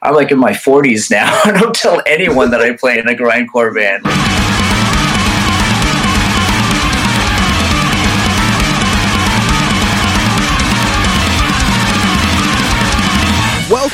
I'm like in my 40s now. I don't tell anyone that I play in a grindcore band.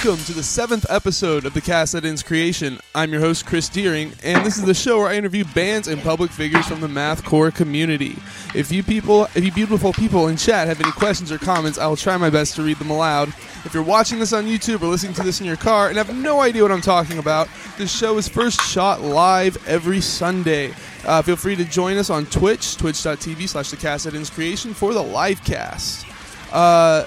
Welcome to the seventh episode of the Cast That Ends Creation. I'm your host, Chris Deering, and this is the show where I interview bands and public figures from the mathcore community. If you people, if you beautiful people in chat have any questions or comments, I will try my best to read them aloud. If you're watching this on YouTube or listening to this in your car and have no idea what I'm talking about, this show is first shot live every Sunday. Uh, feel free to join us on Twitch, twitch.tv slash the Cast That Ends Creation for the live cast. Uh,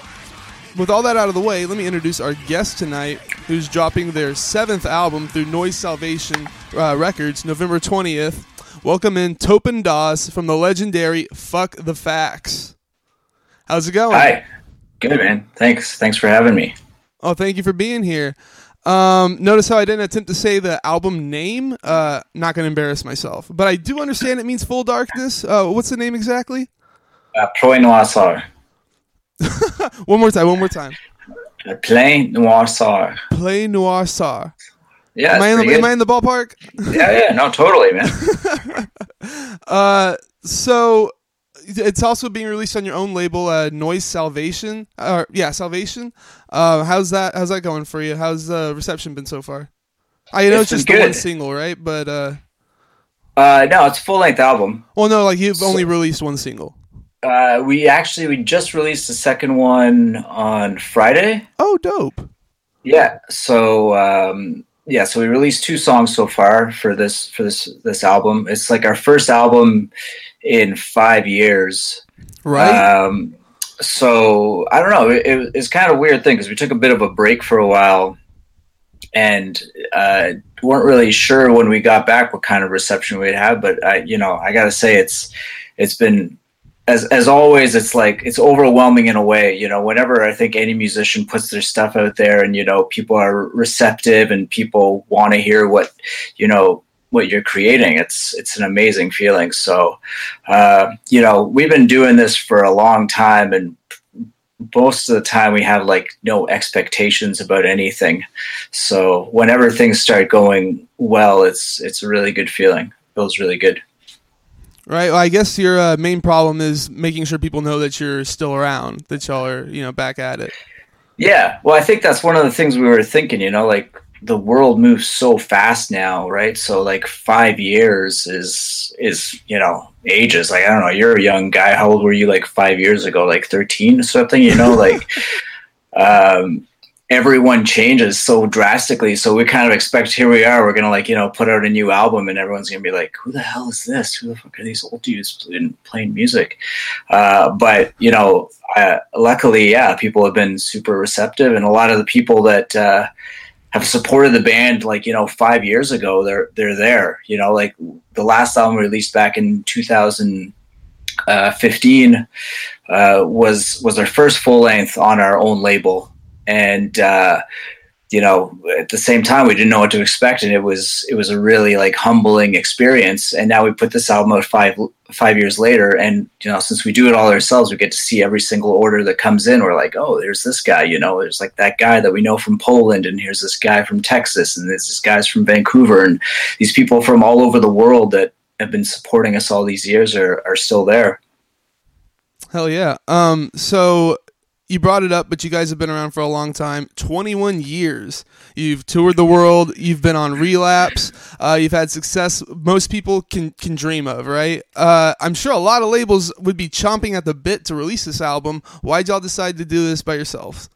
with all that out of the way, let me introduce our guest tonight, who's dropping their seventh album through Noise Salvation uh, Records, November 20th. Welcome in Topon Das from the legendary Fuck the Facts. How's it going? Hi. Good, man. Thanks. Thanks for having me. Oh, thank you for being here. Um, notice how I didn't attempt to say the album name. Uh, not going to embarrass myself, but I do understand it means Full Darkness. Uh, what's the name exactly? Uh, Proy Noir one more time. One more time. Plain Noir Sar. Play Noir Sar. Yeah. Am I, in the, am I in the ballpark? yeah, yeah. No, totally, man. uh, so it's also being released on your own label, uh, Noise Salvation. Or yeah, Salvation. Uh, how's that? How's that going for you? How's the reception been so far? I know it's, it's just the one single, right? But uh, uh, no, it's a full length album. Well, no, like you've so, only released one single. Uh, we actually we just released the second one on Friday. Oh, dope! Yeah, so um, yeah, so we released two songs so far for this for this this album. It's like our first album in five years, right? Um, so I don't know. It, it, it's kind of a weird thing because we took a bit of a break for a while, and uh, weren't really sure when we got back what kind of reception we'd have. But I, you know, I gotta say it's it's been as as always, it's like it's overwhelming in a way. You know, whenever I think any musician puts their stuff out there, and you know, people are receptive and people want to hear what you know what you're creating. It's it's an amazing feeling. So, uh, you know, we've been doing this for a long time, and most of the time we have like no expectations about anything. So whenever things start going well, it's it's a really good feeling. It feels really good. Right. Well, I guess your uh, main problem is making sure people know that you're still around, that y'all are, you know, back at it. Yeah. Well, I think that's one of the things we were thinking, you know, like the world moves so fast now, right? So like 5 years is is, you know, ages. Like I don't know, you're a young guy. How old were you like 5 years ago? Like 13 or something, you know, like um everyone changes so drastically. So we kind of expect here we are, we're gonna like, you know, put out a new album and everyone's gonna be like, Who the hell is this? Who the fuck are these old dudes playing, playing music? Uh, but you know, uh, luckily, yeah, people have been super receptive and a lot of the people that uh, have supported the band like, you know, five years ago, they're they're there. You know, like the last album released back in two thousand uh, fifteen uh, was was our first full length on our own label and uh, you know at the same time we didn't know what to expect and it was it was a really like humbling experience. And now we put this album out five five years later and you know since we do it all ourselves we get to see every single order that comes in. We're like oh there's this guy you know? There's like that guy that we know from poland and here's this guy from texas and there's this guys from vancouver and these people from all over the world that have been supporting us all these years are, are still there. Hell yeah. Um so you brought it up, but you guys have been around for a long time 21 years. You've toured the world, you've been on relapse, uh, you've had success most people can, can dream of, right? Uh, I'm sure a lot of labels would be chomping at the bit to release this album. Why'd y'all decide to do this by yourselves?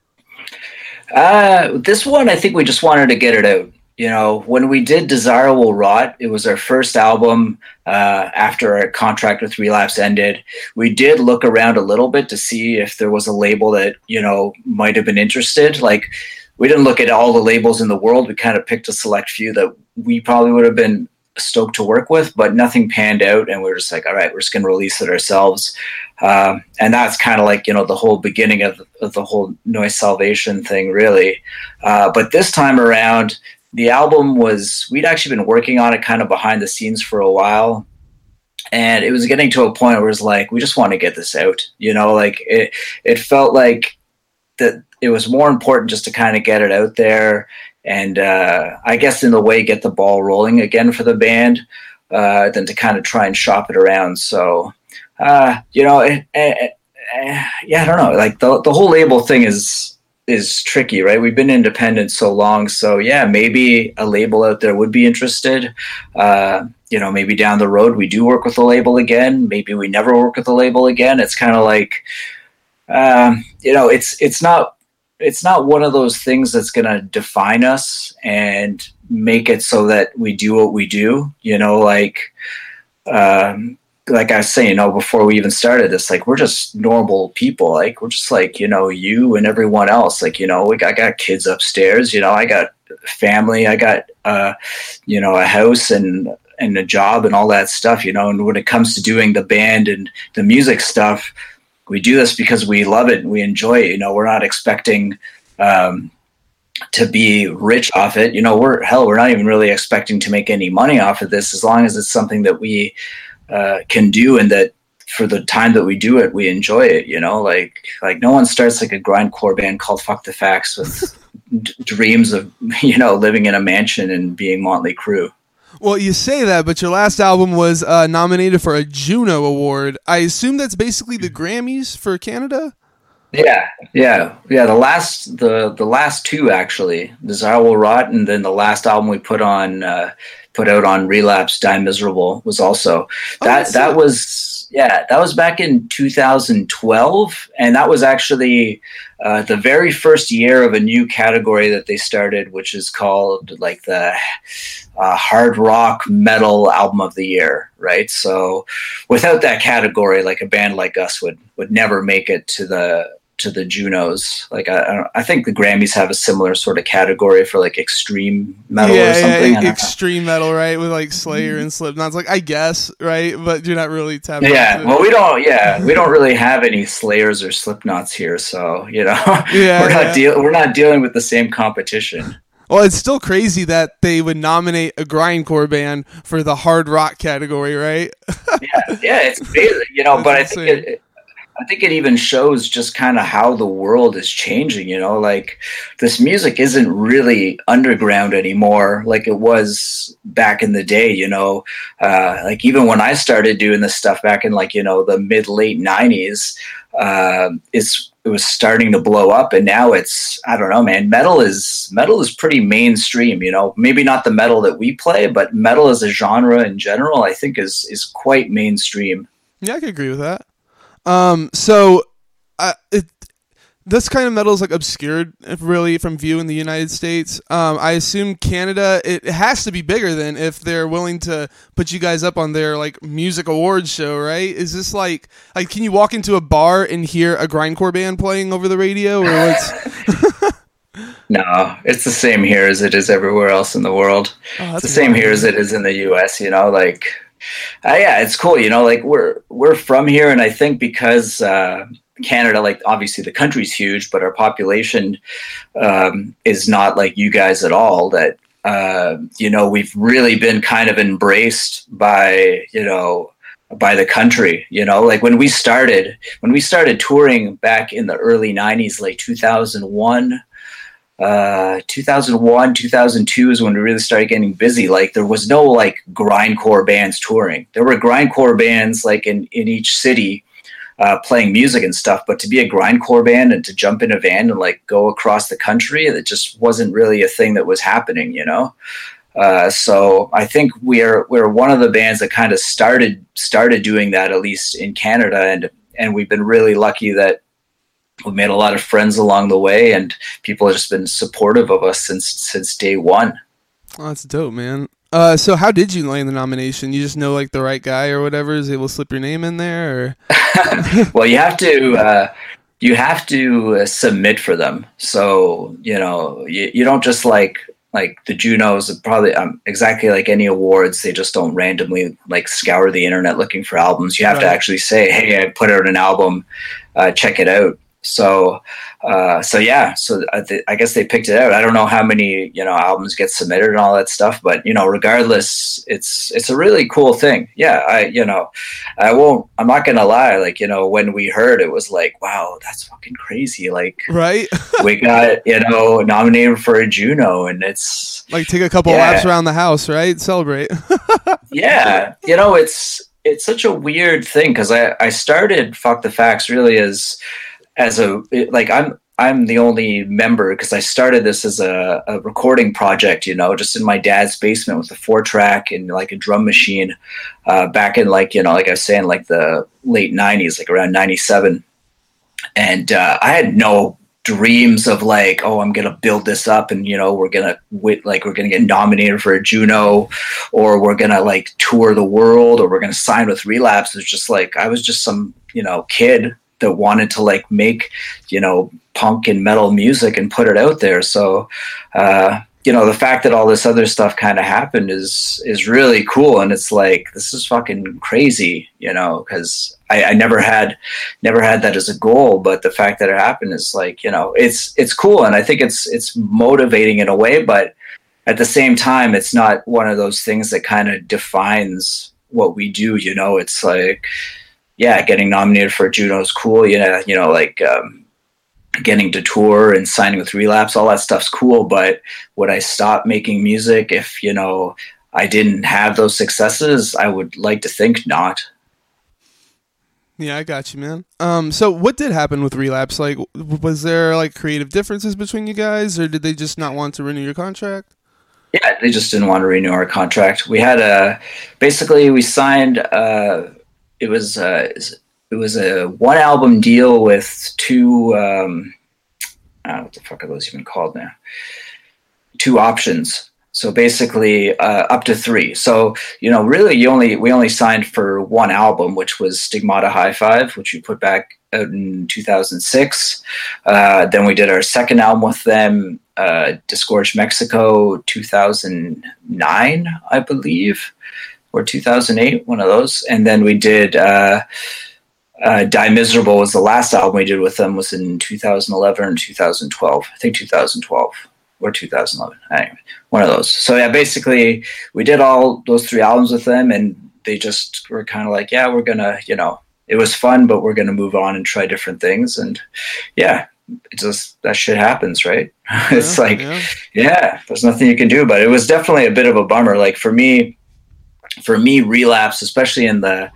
Uh, this one, I think we just wanted to get it out you know, when we did Desire Will Rot, it was our first album uh, after our contract with Relapse ended. We did look around a little bit to see if there was a label that, you know, might have been interested. Like, we didn't look at all the labels in the world. We kind of picked a select few that we probably would have been stoked to work with, but nothing panned out. And we are just like, all right, we're just going to release it ourselves. Um, and that's kind of like, you know, the whole beginning of, of the whole noise salvation thing, really. Uh, but this time around, the album was we'd actually been working on it kind of behind the scenes for a while and it was getting to a point where it's like we just want to get this out you know like it it felt like that it was more important just to kind of get it out there and uh, I guess in the way get the ball rolling again for the band, uh, than to kind of try and shop it around. So, uh, you know, it, it, it, yeah, I don't know. Like the the whole label thing is is tricky, right? We've been independent so long, so yeah, maybe a label out there would be interested. Uh, you know, maybe down the road we do work with a label again. Maybe we never work with a label again. It's kind of like, um, you know, it's it's not it's not one of those things that's going to define us and make it so that we do what we do. You know, like um, like I was saying, you know, before we even started this, like we're just normal people. Like we're just like you know you and everyone else. Like you know, we got, I got kids upstairs. You know, I got family. I got uh, you know a house and and a job and all that stuff. You know, and when it comes to doing the band and the music stuff we do this because we love it and we enjoy it. You know, we're not expecting um, to be rich off it. You know, we're hell, we're not even really expecting to make any money off of this as long as it's something that we uh, can do and that for the time that we do it, we enjoy it. You know, like like no one starts like a grindcore band called Fuck the Facts with d- dreams of you know living in a mansion and being Motley Crue. Well, you say that, but your last album was uh, nominated for a Juno Award. I assume that's basically the Grammys for Canada. Yeah, yeah, yeah. The last, the the last two actually, Desire Will Rot, and then the last album we put on, uh, put out on Relapse, Die Miserable, was also oh, that. That was yeah, that was back in 2012, and that was actually uh, the very first year of a new category that they started, which is called like the uh, hard rock metal album of the year, right? So without that category, like a band like us would would never make it to the to the Junos. Like I, I think the Grammys have a similar sort of category for like extreme metal yeah, or something. Yeah, extreme metal, right? With like Slayer and Slipknot's like I guess, right? But you're not really tapping. Yeah, well, we don't. Yeah, we don't really have any Slayers or Slipknots here, so you know, yeah, we're not yeah. deal. We're not dealing with the same competition. Well, it's still crazy that they would nominate a grindcore band for the hard rock category, right? yeah, yeah, it's crazy, you know. but I think it, I think it even shows just kind of how the world is changing. You know, like this music isn't really underground anymore, like it was back in the day. You know, uh, like even when I started doing this stuff back in like you know the mid late '90s, uh, it's it was starting to blow up and now it's i don't know man metal is metal is pretty mainstream you know maybe not the metal that we play but metal as a genre in general i think is is quite mainstream yeah i could agree with that um so uh, it this kind of metal is like obscured really from view in the United States. Um, I assume Canada it has to be bigger than if they're willing to put you guys up on their like music awards show, right? Is this like like can you walk into a bar and hear a grindcore band playing over the radio or what's No, it's the same here as it is everywhere else in the world. Oh, it's the same here as it is in the US, you know, like uh, yeah, it's cool, you know, like we're we're from here and I think because uh Canada, like obviously the country's huge, but our population um, is not like you guys at all. That uh, you know we've really been kind of embraced by you know by the country. You know, like when we started when we started touring back in the early '90s, like 2001. Uh, 2001 2002 is when we really started getting busy like there was no like grindcore bands touring there were grindcore bands like in in each city uh, playing music and stuff. But to be a grindcore band and to jump in a van and like go across the country, it just wasn't really a thing that was happening, you know. Uh, so I think we're we're one of the bands that kind of started started doing that at least in Canada, and and we've been really lucky that we've made a lot of friends along the way, and people have just been supportive of us since since day one. Oh, that's dope, man. Uh, so how did you land the nomination? You just know like the right guy or whatever is able to slip your name in there, or? well, you have to uh, you have to uh, submit for them. So you know you, you don't just like like the Junos probably um, exactly like any awards. They just don't randomly like scour the internet looking for albums. You have right. to actually say, "Hey, I put out an album. Uh, check it out." So, uh, so yeah, so I, th- I, guess they picked it out. I don't know how many you know albums get submitted and all that stuff, but you know, regardless, it's it's a really cool thing. Yeah, I you know, I won't. I'm not gonna lie. Like you know, when we heard it was like, wow, that's fucking crazy. Like, right? we got you know nominated for a Juno, and it's like take a couple yeah. laps around the house, right? Celebrate. yeah, you know, it's it's such a weird thing because I I started fuck the facts really as as a like I'm I'm the only member because I started this as a, a, recording project, you know, just in my dad's basement with a four track and like a drum machine uh, back in like, you know, like I was saying, like the late 90s, like around 97. And uh, I had no dreams of like, oh, I'm going to build this up and, you know, we're going to, like, we're going to get nominated for a Juno or we're going to like tour the world or we're going to sign with Relapse. It's just like, I was just some, you know, kid that wanted to like make you know punk and metal music and put it out there. So uh, you know the fact that all this other stuff kind of happened is is really cool. And it's like this is fucking crazy you know because I, I, never had never had that as a goal. But the fact that it happened is like you know it's it's cool. And i think it's it's motivating in a way. But at the same time it's not one of those things that kind of defines what we do you know? It's like yeah, getting nominated for a Juno is cool. You know, you know, like um, getting to tour and signing with Relapse, all that stuff's cool. But would I stop making music if you know I didn't have those successes? I would like to think not. Yeah, I got you, man. Um, so what did happen with Relapse? Like, was there like creative differences between you guys, or did they just not want to renew your contract? Yeah, they just didn't want to renew our contract. We had a basically we signed. Uh, it was uh, it was a one album deal with two um, uh, what the fuck are those even called now? Two options. So basically, uh, up to three. So you know, really, you only we only signed for one album, which was Stigmata High Five, which we put back out in 2006. Uh, then we did our second album with them, uh, Disgorge Mexico, 2009, I believe or 2008, one of those. And then we did uh, uh, Die Miserable was the last album we did with them was in 2011 and 2012. I think 2012 or 2011. Anyway, one of those. So yeah, basically we did all those three albums with them and they just were kind of like, yeah, we're gonna, you know, it was fun, but we're gonna move on and try different things. And yeah, it just that shit happens, right? Yeah, it's like, yeah. yeah, there's nothing you can do. But it was definitely a bit of a bummer. Like for me, for me, relapse, especially in the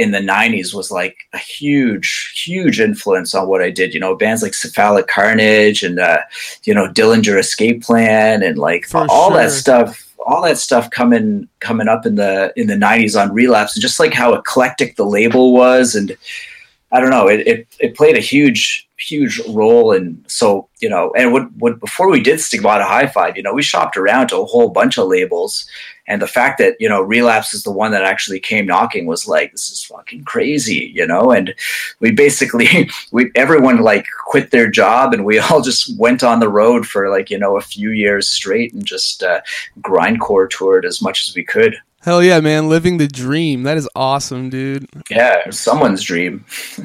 in the 90s was like a huge huge influence on what i did you know bands like cephalic carnage and uh, you know dillinger escape plan and like for all sure. that stuff all that stuff coming coming up in the in the 90s on relapse and just like how eclectic the label was and i don't know it it, it played a huge huge role and so you know and what what before we did stigmata high five you know we shopped around to a whole bunch of labels and the fact that you know relapse is the one that actually came knocking was like this is fucking crazy you know and we basically we everyone like quit their job and we all just went on the road for like you know a few years straight and just uh, grindcore toured as much as we could Hell yeah, man! Living the dream. That is awesome, dude. Yeah, someone's dream.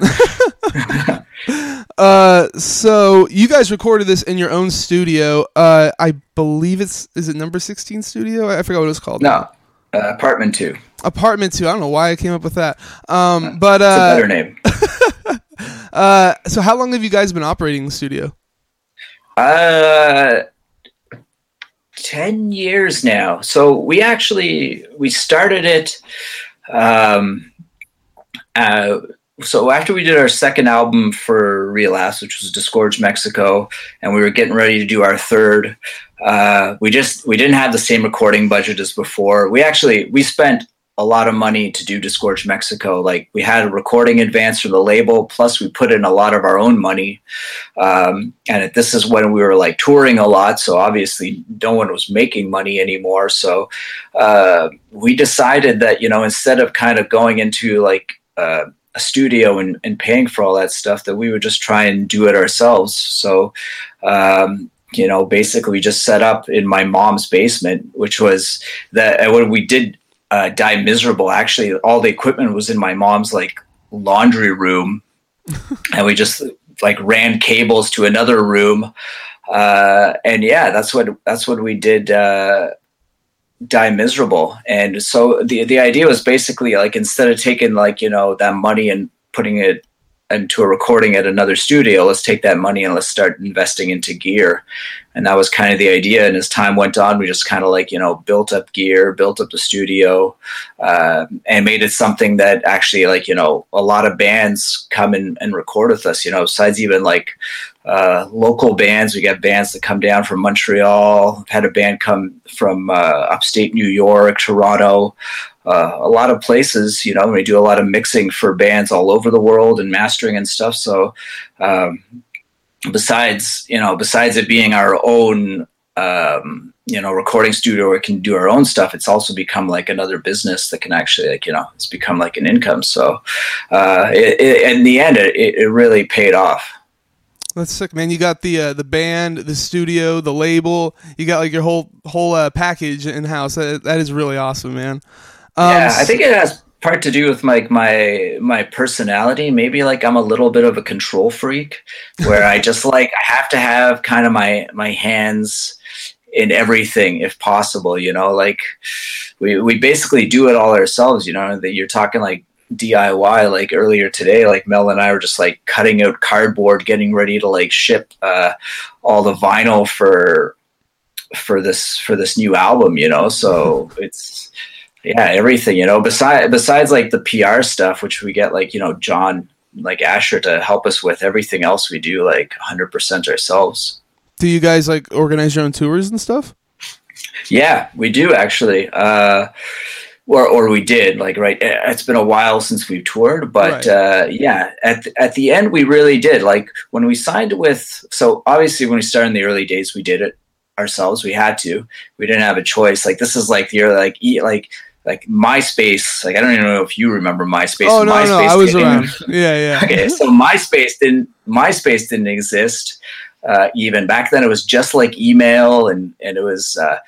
uh, so you guys recorded this in your own studio. Uh, I believe it's is it number sixteen studio? I forgot what it's called. No, uh, apartment two. Apartment two. I don't know why I came up with that. Um, but uh, better name. uh, so how long have you guys been operating the studio? Uh 10 years now. So we actually we started it um uh so after we did our second album for Relapse, which was Disgorge Mexico, and we were getting ready to do our third, uh, we just we didn't have the same recording budget as before. We actually we spent a lot of money to do Disgorge Mexico. Like we had a recording advance from the label, plus we put in a lot of our own money. Um, and this is when we were like touring a lot, so obviously no one was making money anymore. So uh, we decided that you know instead of kind of going into like uh, a studio and, and paying for all that stuff, that we would just try and do it ourselves. So. Um, you know, basically, we just set up in my mom's basement, which was that when we did uh, die miserable. Actually, all the equipment was in my mom's like laundry room, and we just like ran cables to another room. Uh, and yeah, that's what that's what we did. Uh, die miserable. And so the the idea was basically like instead of taking like you know that money and putting it into a recording at another studio, let's take that money and let's start investing into gear. And that was kind of the idea. And as time went on, we just kind of like, you know, built up gear, built up the studio, uh, and made it something that actually, like, you know, a lot of bands come in and record with us, you know, besides even like uh, local bands. We got bands that come down from Montreal, I've had a band come from uh, upstate New York, Toronto uh, a lot of places, you know, we do a lot of mixing for bands all over the world and mastering and stuff. So, um, besides, you know, besides it being our own, um, you know, recording studio where we can do our own stuff, it's also become like another business that can actually, like, you know, it's become like an income. So, uh, it, it, in the end, it, it really paid off. That's sick, man. You got the uh, the band, the studio, the label. You got like your whole whole uh, package in house. That, that is really awesome, man. Um, yeah, I think it has part to do with like my my personality. Maybe like I'm a little bit of a control freak, where I just like I have to have kind of my my hands in everything if possible. You know, like we we basically do it all ourselves. You know, that you're talking like DIY like earlier today like Mel and I were just like cutting out cardboard getting ready to like ship uh all the vinyl for for this for this new album you know so it's yeah, everything, you know, besides besides like the PR stuff, which we get like, you know, John like Asher to help us with everything else we do like 100% ourselves. Do you guys like organize your own tours and stuff? Yeah, we do actually. Uh, or, or we did like right eh, it's been a while since we've toured but right. uh, yeah at, the, at the end we really did like when we signed with so obviously when we started in the early days we did it ourselves we had to we didn't have a choice like this is like you're like like like MySpace. Like I don't even know if you remember MySpace. Oh no, MySpace no, I was around. yeah, yeah. Okay, so MySpace didn't MySpace didn't exist uh, even back then. It was just like email, and and it was. Uh,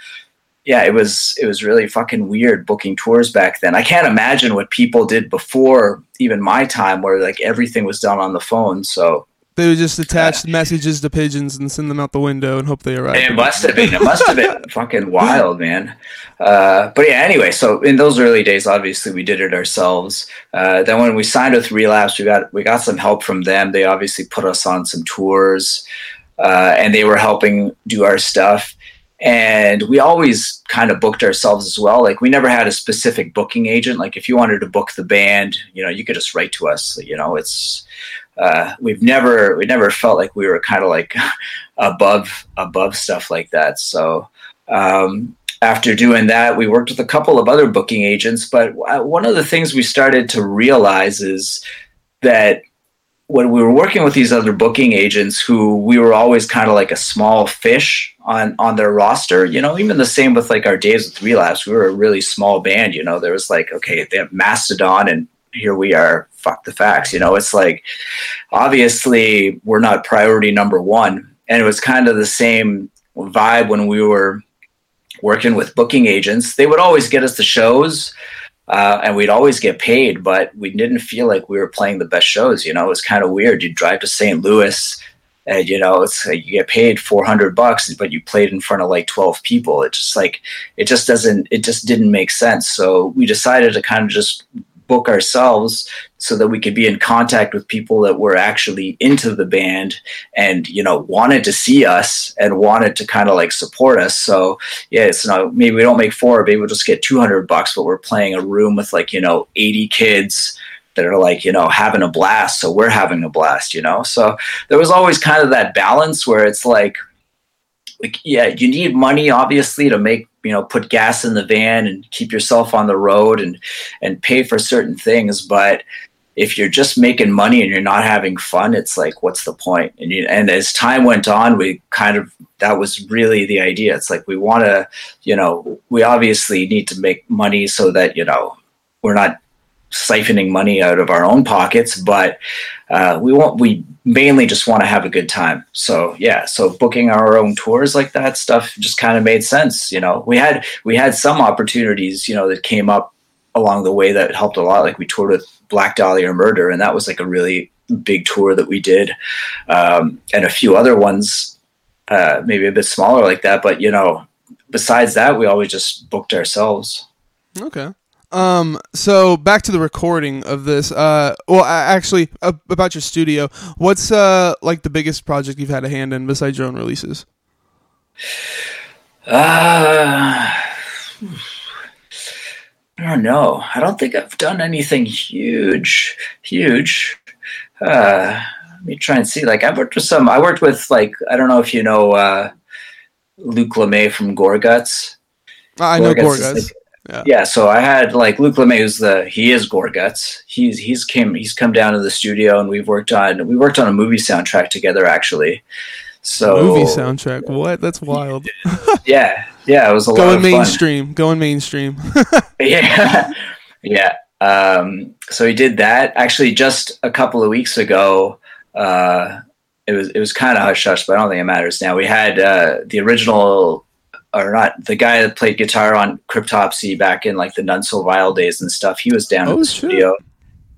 yeah, it was it was really fucking weird booking tours back then. I can't imagine what people did before even my time, where like everything was done on the phone. So they would just attach yeah. messages to pigeons and send them out the window and hope they arrive. It must have been. It must have been fucking wild, man. Uh, but yeah, anyway, so in those early days, obviously we did it ourselves. Uh, then when we signed with Relapse, we got we got some help from them. They obviously put us on some tours, uh, and they were helping do our stuff. And we always kind of booked ourselves as well. Like we never had a specific booking agent. Like if you wanted to book the band, you know, you could just write to us. You know, it's uh, we've never we never felt like we were kind of like above above stuff like that. So um, after doing that, we worked with a couple of other booking agents. But one of the things we started to realize is that when we were working with these other booking agents who we were always kind of like a small fish on on their roster you know even the same with like our days with relapse we were a really small band you know there was like okay they have mastodon and here we are fuck the facts you know? It's like obviously we're not priority number one. And it was kind of the same vibe when we were working with booking agents. They would always get us the shows uh, and we'd always get paid but we didn't feel like we were playing the best shows you know? It was kind of weird. You'd drive to st louis and you know it's like you get paid 400 bucks but you played in front of like 12 people. It just like it just doesn't it just didn't make sense. So we decided to kind of just book ourselves so that we could be in contact with people that were actually into the band and you know wanted to see us and wanted to kind of like support us. So yeah it's not maybe we don't make four maybe we'll just get 200 bucks but we're playing a room with like you know 80 kids that are like you know having a blast. So we're having a blast you know? So there was always kind of that balance where it's like like yeah you need money obviously to make you know put gas in the van and keep yourself on the road and and pay for certain things. But if you're just making money and you're not having fun it's like what's the point? And you, and as time went on we kind of that was really the idea. It's like we want to you know we obviously need to make money so that you know we're not siphoning money out of our own pockets, but uh, we want we mainly just want to have a good time. So yeah, so booking our own tours like that stuff just kind of made sense. You know, we had we had some opportunities, you know, that came up along the way that helped a lot. Like we toured with Black Dahlia or Murder, and that was like a really big tour that we did, um, and a few other ones, uh, maybe a bit smaller like that. But you know, besides that, we always just booked ourselves. Okay. Um. So back to the recording of this. Uh. Well, actually, uh, about your studio. What's uh like the biggest project you've had a hand in besides your own releases? Uh, I don't know. I don't think I've done anything huge. Huge. Uh, let me try and see. Like I worked with some. I worked with like I don't know if you know uh, Luc Lemay from Gorguts. I know Gorguts. Yeah. yeah. so I had like Luc Lemay, who's the he is Gorguts. He's he's came he's come down to the studio and we've worked on we worked on a movie soundtrack together actually. So movie soundtrack, what? That's wild. yeah, yeah, it was a going mainstream, going mainstream. yeah, yeah. Um, so he did that actually just a couple of weeks ago. Uh, it was it was kind of hush hush, but I don't think it matters now. We had uh, the original or not the guy that played guitar on Cryptopsy back in like the None So Vile days and stuff. He was down oh, in the studio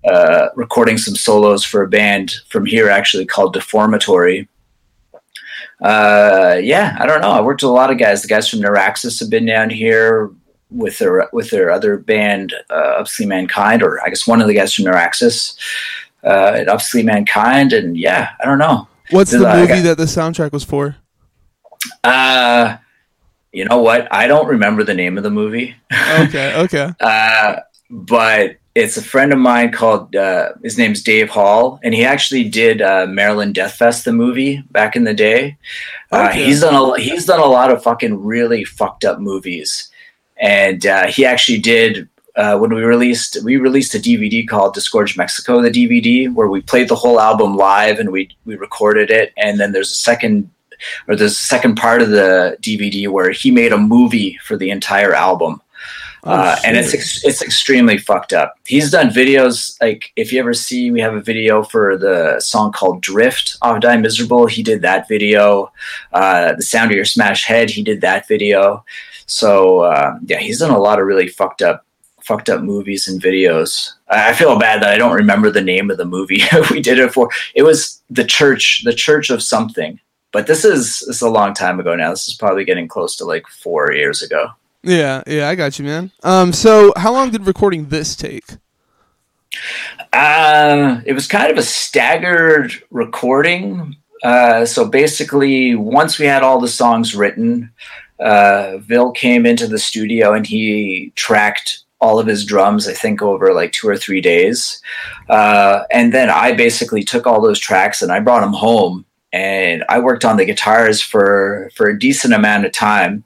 uh, recording some solos for a band from here, actually called Deformatory. Uh, yeah, I don't know. I worked with a lot of guys. The guys from Neuraxis have been down here with their with their other band, uh, Obsolete Mankind, or I guess one of the guys from Neuraxis uh, at Obsolete Mankind, and yeah, I don't know. What's the movie got, that the soundtrack was for? Uh you know what? I don't remember the name of the movie. Okay, okay. uh, but it's a friend of mine called uh, his name's Dave Hall, and he actually did uh, Maryland Death Fest, the movie back in the day. Uh, okay. he's done a he's done a lot of fucking really fucked up movies, and uh, he actually did uh, when we released we released a DVD called Disgorge Mexico, the DVD where we played the whole album live and we we recorded it, and then there's a second or the second part of the DVD where he made a movie for the entire album. Oh, uh, and it's ex- it's extremely fucked up. He's done videos like if you ever see, we have a video for the song called "Drift" off "Die Miserable." He did that video. Uh, the sound of your smash head. He did that video. So uh, yeah, he's done a lot of really fucked up fucked up movies and videos. I feel bad that I don't remember the name of the movie we did it for. It was the church, the church of something but this is this is a long time ago now. This is probably getting close to like four years ago. Yeah, yeah, I got you, man. Um, so how long did recording this take? Uh, it was kind of a staggered recording. Uh, so basically, once we had all the songs written, uh, Vil came into the studio and he tracked all of his drums, I think, over like two or three days. Uh, and then I basically took all those tracks and I brought them home and I worked on the guitars for for a decent amount of time,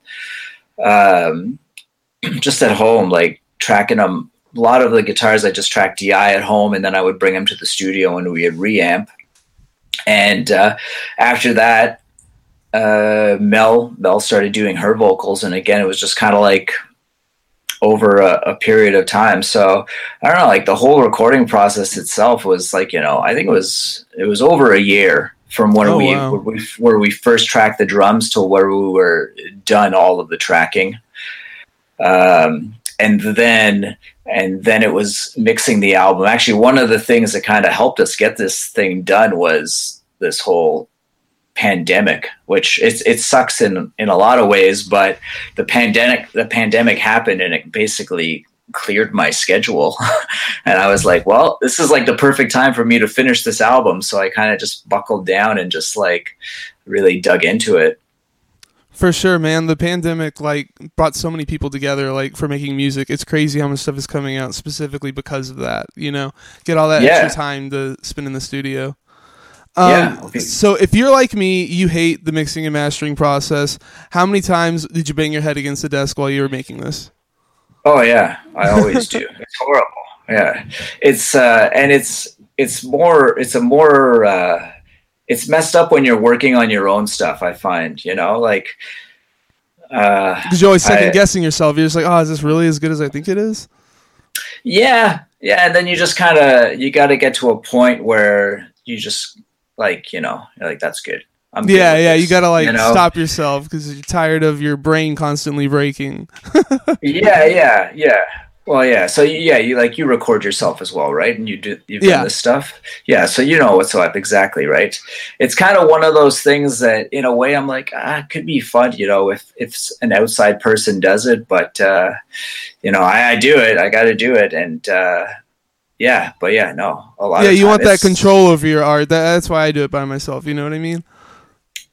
um, just at home, like tracking them. A lot of the guitars I just tracked DI at home, and then I would bring them to the studio and we had reamp. And uh, after that, uh, Mel Mel started doing her vocals, and again, it was just kind of like over a, a, period of time. So I don't know, like the whole recording process itself was like you know I think it was it was over a year from when oh, we, wow. where we where we first tracked the drums to where we were done all of the tracking. Um, and then and then it was mixing the album. Actually, one of the things that kind of helped us get this thing done was this whole pandemic, which it, it sucks in in a lot of ways. But the pandemic the pandemic happened, and it basically cleared my schedule and i was like well this is like the perfect time for me to finish this album so i kind of just buckled down and just like really dug into it for sure man the pandemic like brought so many people together like for making music it's crazy how much stuff is coming out specifically because of that you know get all that yeah. extra time to spend in the studio um, yeah. Okay. So if you're like me, you hate the mixing and mastering process. How many times did you bang your head against the desk while you were making this? Oh yeah, I always do. It's horrible. Yeah, it's uh, and it's it's more it's a more uh, it's messed up when you're working on your own stuff. I find you know like because uh, you're always second I, guessing yourself. You're just like, oh, is this really as good as I think it is? Yeah, yeah, and then you just kind of you got to get to a point where you just like you know like that's good I'm yeah, yeah. This, you gotta like you know? stop yourself because you're tired of your brain constantly breaking. yeah, yeah, yeah. Well, yeah. So yeah, you like you record yourself as well, right? And you do you've Yeah. done this stuff. Yeah. So you know what's up exactly, right? It's kind of one of those things that, in a way, I'm like, ah, it could be fun, you know, if if an outside person does it. But uh, you know, I, I do it. I got to do it, and uh, yeah. But yeah, no, a lot. Yeah, you want that control over your art. That, that's why I do it by myself. You know what I mean?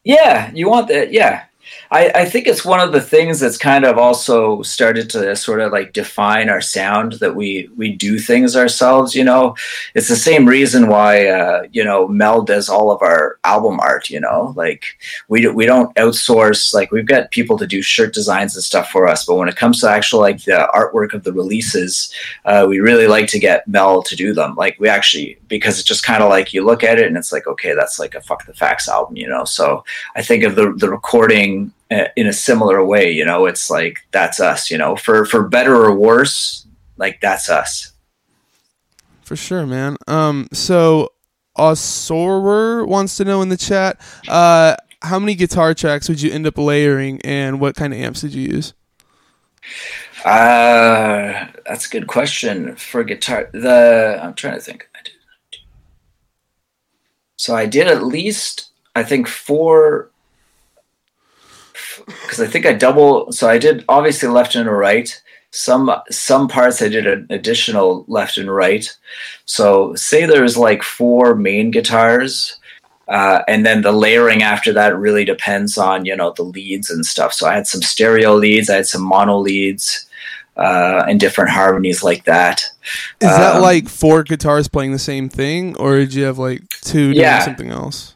Yeah, you want that. Yeah. I, I think it's one of the things that's kind of also started to sort of like define our sound that we we do things ourselves. You know, it's the same reason why uh, you know Mel does all of our album art. You know, like we we don't outsource. Like we've got people to do shirt designs and stuff for us, but when it comes to actual like the artwork of the releases, uh, we really like to get Mel to do them. Like we actually because it's just kind of like you look at it and it's like okay, that's like a fuck the facts album. You know, so I think of the the recording in a similar way. You know, it's like that's us. You know, for for better or worse, like that's us. For sure, man. Um, so Osorer wants to know in the chat, uh, how many guitar tracks would you end up layering, and what kind of amps did you use? Uh, that's a good question for guitar. The I'm trying to think. I did- So I did at least I think four because I think I double. So I did obviously left and right. Some some parts I did an additional left and right. So say there's like four main guitars. Uh, and then the layering after that really depends on you know the leads and stuff. So I had some stereo leads, I had some mono leads, uh, and different harmonies like that. Is that Um, like four guitars playing the same thing, or did you have like two doing Yeah. something else?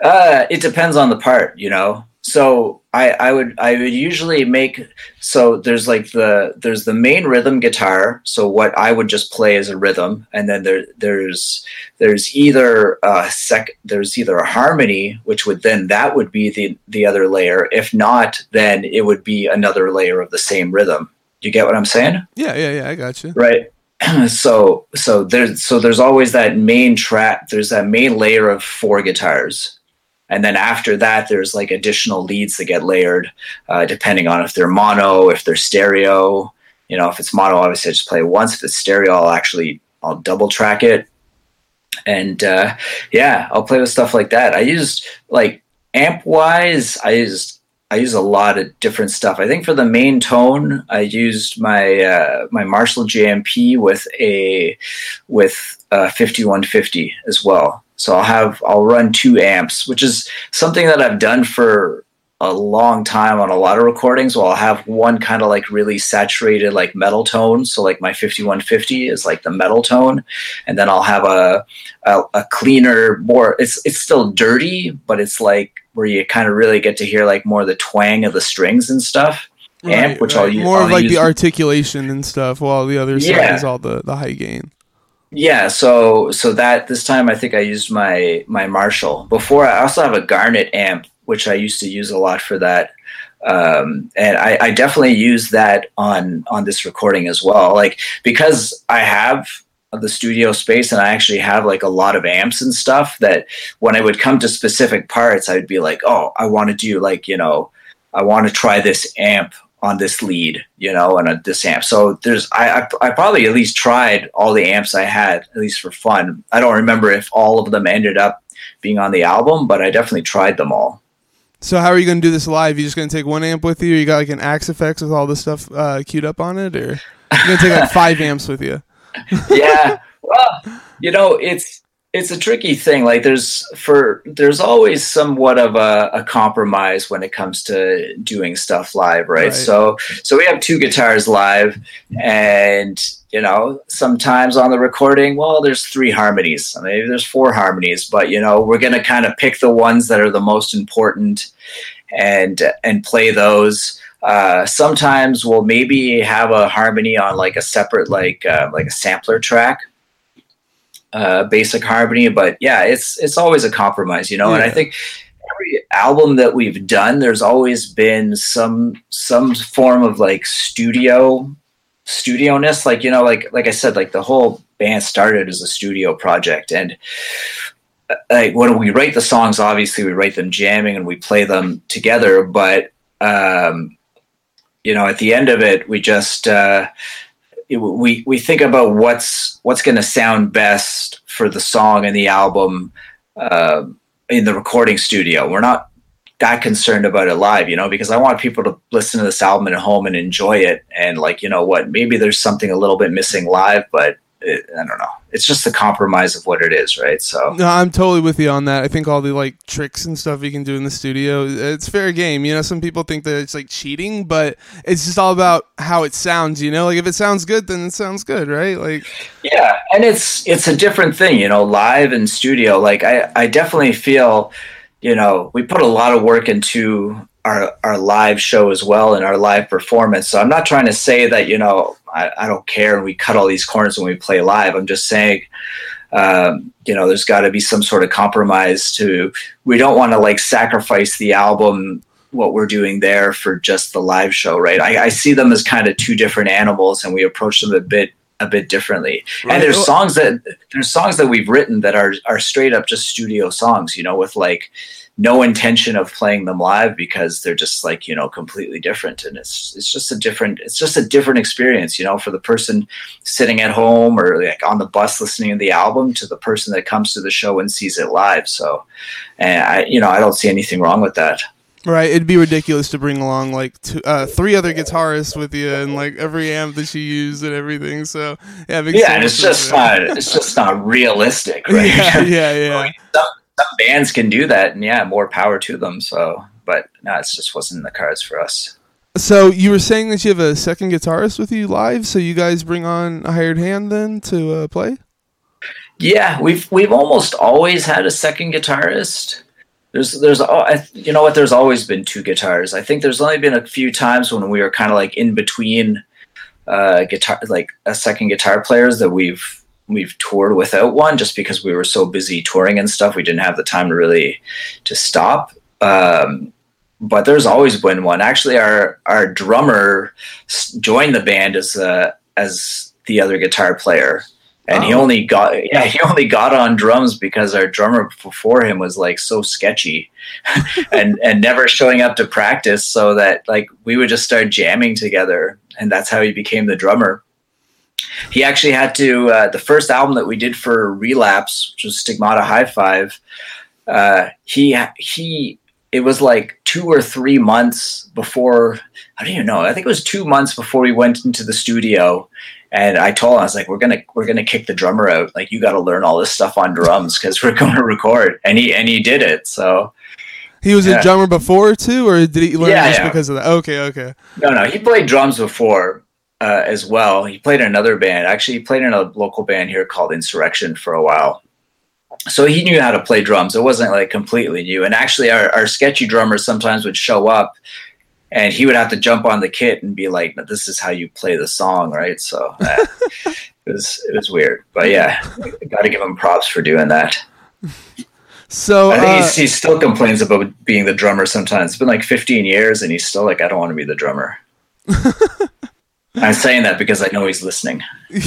Uh, it depends on the part, you know. So I, I would I would usually make so there's like the there's the main rhythm guitar. So what I would just play as a rhythm, and then there there's there's either a sec there's either a harmony, which would then that would be the the other layer. If not, then it would be another layer of the same rhythm. You get what I'm saying? Yeah, yeah, yeah. I got you. right so so there's so there's always that main track there's that main layer of four guitars and then after that there's like additional leads that get layered uh, depending on if they're mono if they're stereo you know if it's mono obviously i just play once if it's stereo i'll actually i'll double track it and uh, yeah i'll play with stuff like that i used like amp wise i used I use a lot of different stuff. I think for the main tone, I used my uh, my Marshall JMP with a with a 5150 as well. So I'll have I'll run two amps, which is something that I've done for a long time on a lot of recordings. Well, I'll have one kind of like really saturated like metal tone. So like my 5150 is like the metal tone, and then I'll have a a, a cleaner, more. It's it's still dirty, but it's like where you kind of really get to hear like more of the twang of the strings and stuff. amp, which I'll use more I'll like use- the articulation and stuff, while the other side is all the the high gain. Yeah, so so that this time I think I used my my Marshall. Before I also have a Garnet amp, which I used to use a lot for that. Um, and I, I definitely use that on on this recording as well. Like because I have the studio space and I actually have like a lot of amps and stuff that when I would come to specific parts, I'd be like, oh, I want to do like, you know, I want to try this amp on this lead, you know, and a, this amp. So there's, I, I, I probably at least tried all the amps I had, at least for fun. I don't remember if all of them ended up being on the album, but I definitely tried them all. So how are you going to do this live? You just going to take one amp with you? Or you got like an Axe-Fx with all this stuff uh, queued up on it, or you going to take like five amps with you? yeah. Well, you know, it's it's a tricky thing. Like there's for there's always somewhat of a, a compromise when it comes to doing stuff live, right? Right. So so we have two guitars live and you know, sometimes on the recording, well, there's three harmonies, maybe there's four harmonies, but you know, we're gonna kind of pick the ones that are the most important and and play those. Uh, sometimes we'll maybe have a harmony on like a separate like uh, like a sampler track, uh, basic harmony. But yeah, it's it's always a compromise, you know. And I think every album that we've done, there's always been some some form of like studio studio ness. Like you know, like like I said, like the whole band started as a studio project and uh, like when we write the songs obviously we write them jamming and we play them together but um you know at the end of it we just uh we we think about what's what's going to sound best for the song and the album uh, in the recording studio. We're not that concerned about it live, you know, because I want people to listen to this album at home and enjoy it. And like, you know what, maybe there's something a little bit missing live, but it, I don't know. It's just the compromise of what it is, right? So no, I'm totally with you on that. I think all the like tricks and stuff you can do in the studio, it's fair game. You know, some people think that it's like cheating, but it's just all about how it sounds. You know, like if it sounds good, then it sounds good, right? Like yeah, and it's it's a different thing, you know, live and studio. Like I I definitely feel you know, we put a lot of work into our our live show as well and our live performance. So I'm not trying to say that you know I, I don't care and we cut all these corners when we play live. I'm just saying, um, you know, there's got to be some sort of compromise. To we don't want to like sacrifice the album what we're doing there for just the live show, right? I, I see them as kind of two different animals, and we approach them a bit a bit differently. Right. And there's songs that there's songs that we've written that are are straight up just studio songs, you know, with like no intention of playing them live because they're just like, you know, completely different and it's it's just a different it's just a different experience, you know, for the person sitting at home or like on the bus listening to the album to the person that comes to the show and sees it live. So and I you know, I don't see anything wrong with that. Right, it'd be ridiculous to bring along like two, uh, three other guitarists with you and like every amp that you use and everything. So yeah, it yeah, and it's just not it's just not realistic, right? Yeah, yeah, yeah. some, some bands can do that, and yeah, more power to them. So, but no, it just wasn't in the cards for us. So you were saying that you have a second guitarist with you live, so you guys bring on a hired hand then to uh, play? Yeah, we've we've almost always had a second guitarist there's there's you know what? There's always been two guitars. I think there's only been a few times when we were kind of like in between uh guitar like a second guitar players that we've we've toured without one just because we were so busy touring and stuff we didn't have the time to really to stop. Um but there's always been one. Actually our our drummer joined the band as uh as the other guitar player and oh. he only got yeah he only got on drums because our drummer before him was like so sketchy and and never showing up to practice so that like we would just start jamming together. And that's how he became the drummer. He actually had to uh, the first album that we did for relapse which was stigmata high five uh, he he it was like two or three months before i don't even know i think it was two months before we went into the studio and I told him, I was like, we're gonna we're gonna kick the drummer out. Like you got to learn all this stuff on drums because we're going to record. And he and he did it. So he was yeah. a drummer before too, or did he learn yeah, just yeah. because of that? Okay, okay. No, no, he played drums before uh, as well. He played in another band. Actually, he played in a local band here called Insurrection for a while. So he knew how to play drums. It wasn't like completely new. And actually, our, our sketchy drummers sometimes would show up and he would have to jump on the kit and be like, "This is how you play the song, right?" So uh, it was it was weird, but yeah, got to give him props for doing that. So I think uh, he still complains about being the drummer sometimes. It's been like 15 years, and he's still like, "I don't want to be the drummer." I'm saying that because I know he's listening.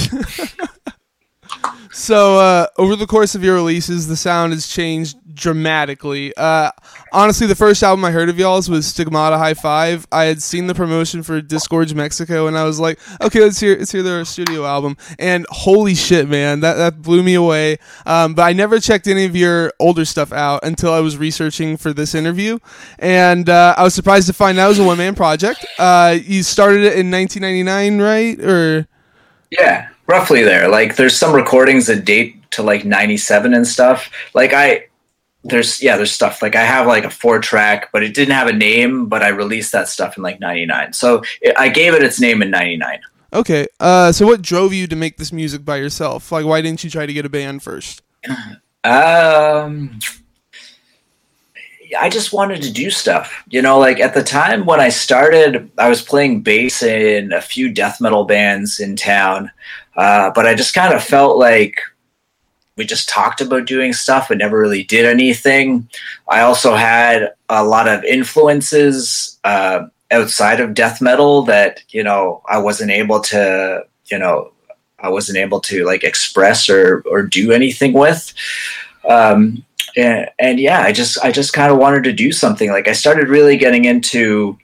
so uh, over the course of your releases, the sound has changed dramatically. Uh, honestly, the first album I heard of y'all's was Stigmata High Five. I had seen the promotion for Disgorge Mexico, and I was like, okay, let's hear let's hear their studio album. And holy shit, man, that that blew me away. Um, but I never checked any of your older stuff out until I was researching for this interview, and uh, I was surprised to find that was a one man project. Uh, you started it in 1999, right? Or yeah, roughly there. Like, there's some recordings that date to like 97 and stuff. Like I there's yeah there's stuff like i have like a four track but it didn't have a name but i released that stuff in like 99 so it, i gave it its name in 99 okay uh so what drove you to make this music by yourself like why didn't you try to get a band first um I just wanted to do stuff. You know, like at the time when I started, I was playing bass in a few death metal bands in town. Uh, but I just kind of felt like we just talked about doing stuff but never really did anything. I also had a lot of influences uh, outside of death metal that you know I wasn't able to you know I wasn't able to like express or or do anything with. Um, and, and yeah, I just I just kind of wanted to do something. Like I started really getting into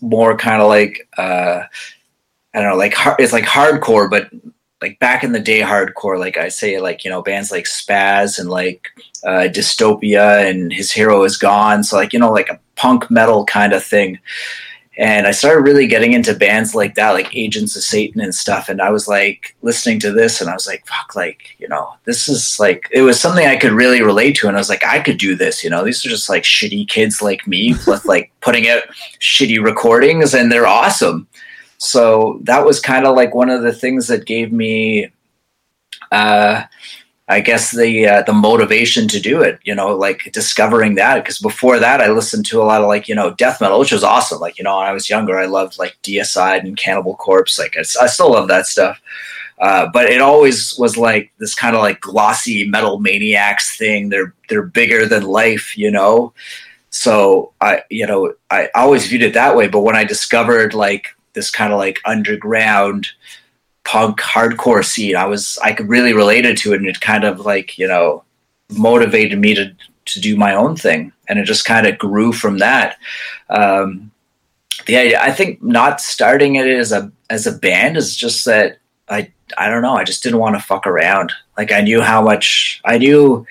more kind of like uh, I don't know, like it's like hardcore, but like back in the day hardcore, like I say, like you know, bands like Spaz and like uh, Dystopia and His Hero Is Gone, so like you know, like a punk metal kind of thing. And I started really getting into bands like that, like Agents of Satan and stuff. And I was like listening to this, and I was like, "Fuck!" Like you know, this is like it was something I could really relate to, and I was like, I could do this. You know, these are just like shitty kids like me, with like putting out shitty recordings, and they're awesome so that was kind of like one of the things that gave me uh, I guess the uh, the motivation to do it, you know, like discovering that because before that I listened to a lot of like you know death metal, which was awesome. Like you know, when I was younger, I loved like Deicide and Cannibal Corpse. Like I, I still love that stuff, uh, but it always was like this kind of like glossy metal maniacs thing. They're they're bigger than life, you know. So I you know I always viewed it that way. But when I discovered like this kind of like underground punk hardcore scene. I was I could really related to it, and it kind of like you know motivated me to to do my own thing, and it just kind of grew from that. Um, yeah, I think not starting it as a as a band is just that I I don't know. I just didn't want to fuck around. Like I knew how much I knew.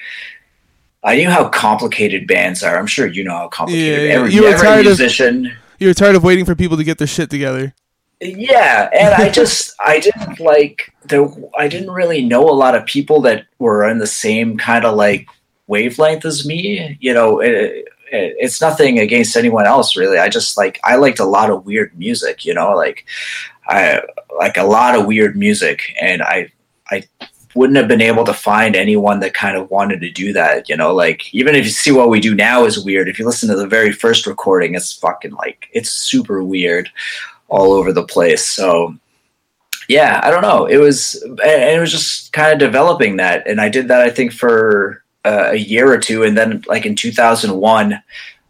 I knew how complicated bands are. I'm sure you know how complicated. Yeah, every, you were every tired musician. Of, you were tired of waiting for people to get their shit together. Yeah, and I just I didn't like there. I didn't really know a lot of people that were in the same kind of like wavelength as me. You know, it, it, it's nothing against anyone else really. I just like I liked a lot of weird music. You know, like I like a lot of weird music, and I I wouldn't have been able to find anyone that kind of wanted to do that. You know, like even if you see what we do now is weird. If you listen to the very first recording, it's fucking like it's super weird all over the place. So yeah, I don't know. It was and it was just kind of developing that, and I did that I think for uh, a year or two, and then like in 2001,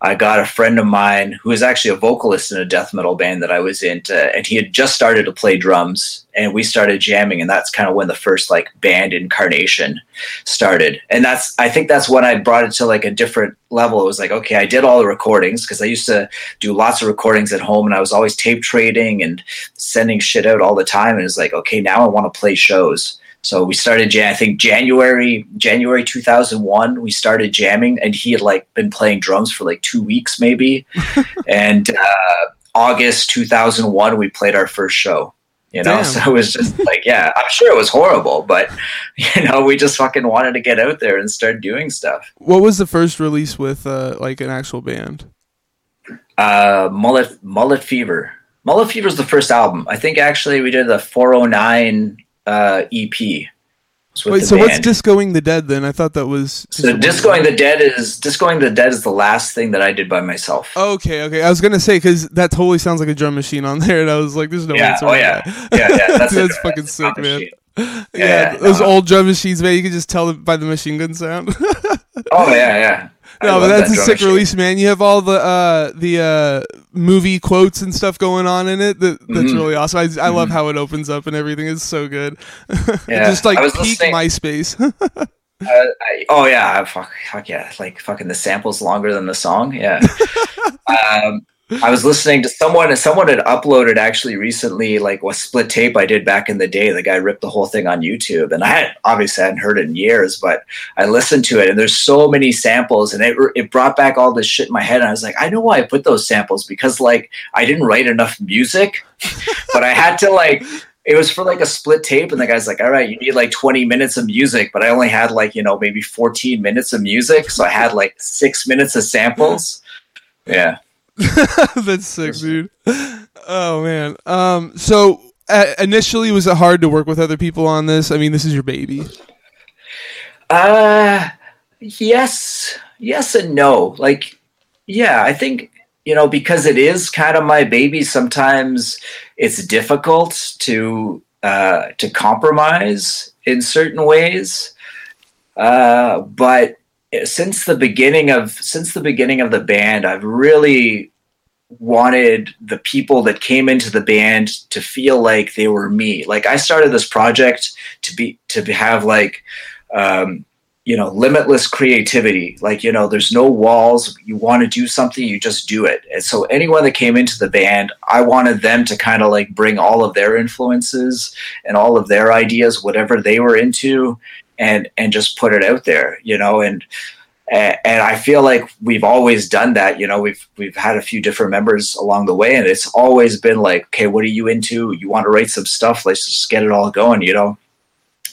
I got a friend of mine who was actually a vocalist in a death metal band that I was into, and he had just started to play drums, and we started jamming, and that's kind of when the first like band incarnation started, and that's I think that's when I brought it to like a different level. It was like okay, I did all the recordings because I used to do lots of recordings at home, and I was always tape trading and sending shit out all the time, and it's like okay, now I want to play shows. So we started. I think January January 2001 we started jamming, and he had like been playing drums for like two weeks maybe, and uh, August 2001 we played our first show. You know, Damn. so it was just like, yeah, I'm sure it was horrible, but you know, we just fucking wanted to get out there and start doing stuff. What was the first release with uh, like an actual band? Uh, Mullet Mullet Fever. Mullet Fever is the first album. I think actually we did the 409 uh, EP. Wait, so band. what's Discoing the Dead then? I thought that was so. Discoing the Dead is Discoing the Dead is the last thing that I did by myself. Okay, okay. I was gonna say because that totally sounds like a drum machine on there, and I was like, "There's no yeah, answer." Oh yeah, yeah, yeah. That's, that's fucking sick, man. Yeah, yeah, those no. old drum machines, man. You can just tell by the machine gun sound. oh yeah, yeah. No, but that's that a sick machine. release, man. You have all the uh, the uh, movie quotes and stuff going on in it. That, that's mm-hmm. really awesome. I, I mm-hmm. love how it opens up and everything is so good. Yeah, just like peak MySpace. uh, I, oh yeah, fuck, fuck yeah, like fucking the sample's longer than the song. Yeah. um, I was listening to someone. and Someone had uploaded actually recently, like a split tape I did back in the day. The guy ripped the whole thing on YouTube, and I had obviously hadn't heard it in years, but I listened to it, and there's so many samples, and it it brought back all this shit in my head. And I was like, I know why I put those samples because like I didn't write enough music, but I had to like it was for like a split tape and the guy's like all right you need like 20 minutes of music but i only had like you know maybe 14 minutes of music so i had like six minutes of samples yeah That's sick, dude. Oh man. Um. So uh, initially, was it hard to work with other people on this? I mean, this is your baby. Uh, yes, yes, and no. Like, yeah, I think you know because it is kind of my baby. Sometimes it's difficult to uh, to compromise in certain ways. Uh, but since the beginning of since the beginning of the band, I've really wanted the people that came into the band to feel like they were me. Like I started this project to be to have like um, you know limitless creativity. Like you know there's no walls. You want to do something you just do it. And so anyone that came into the band i wanted them to kind of like bring all of their influences and all of their ideas whatever they were into and and just put it out there you know and and I feel like we've always done that. You know, we've we've had a few different members along the way, and it's always been like, okay, what are you into? You want to write some stuff? Let's just get it all going. You know,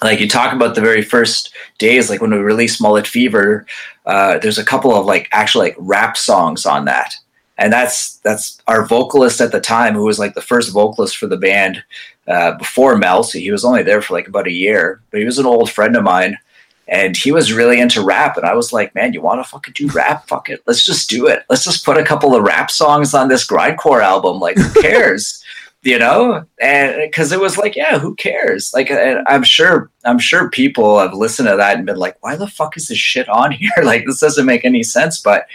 like you talk about the very first days, like when we released Mullet Fever, uh, there's a couple of like actual like rap songs on that, and that's that's our vocalist at the time, who was like the first vocalist for the band uh, before Mel. So he was only there for like about a year, but he was an old friend of mine, and he was really into rap, and I was like, man, you want to fucking do rap? Fuck it, let's just do it. Let's just put a couple of rap songs on this grindcore album. Like, who cares? you know and because it was like yeah who cares like i'm sure i'm sure people have listened to that and been like why the fuck is this shit on here like this doesn't make any sense but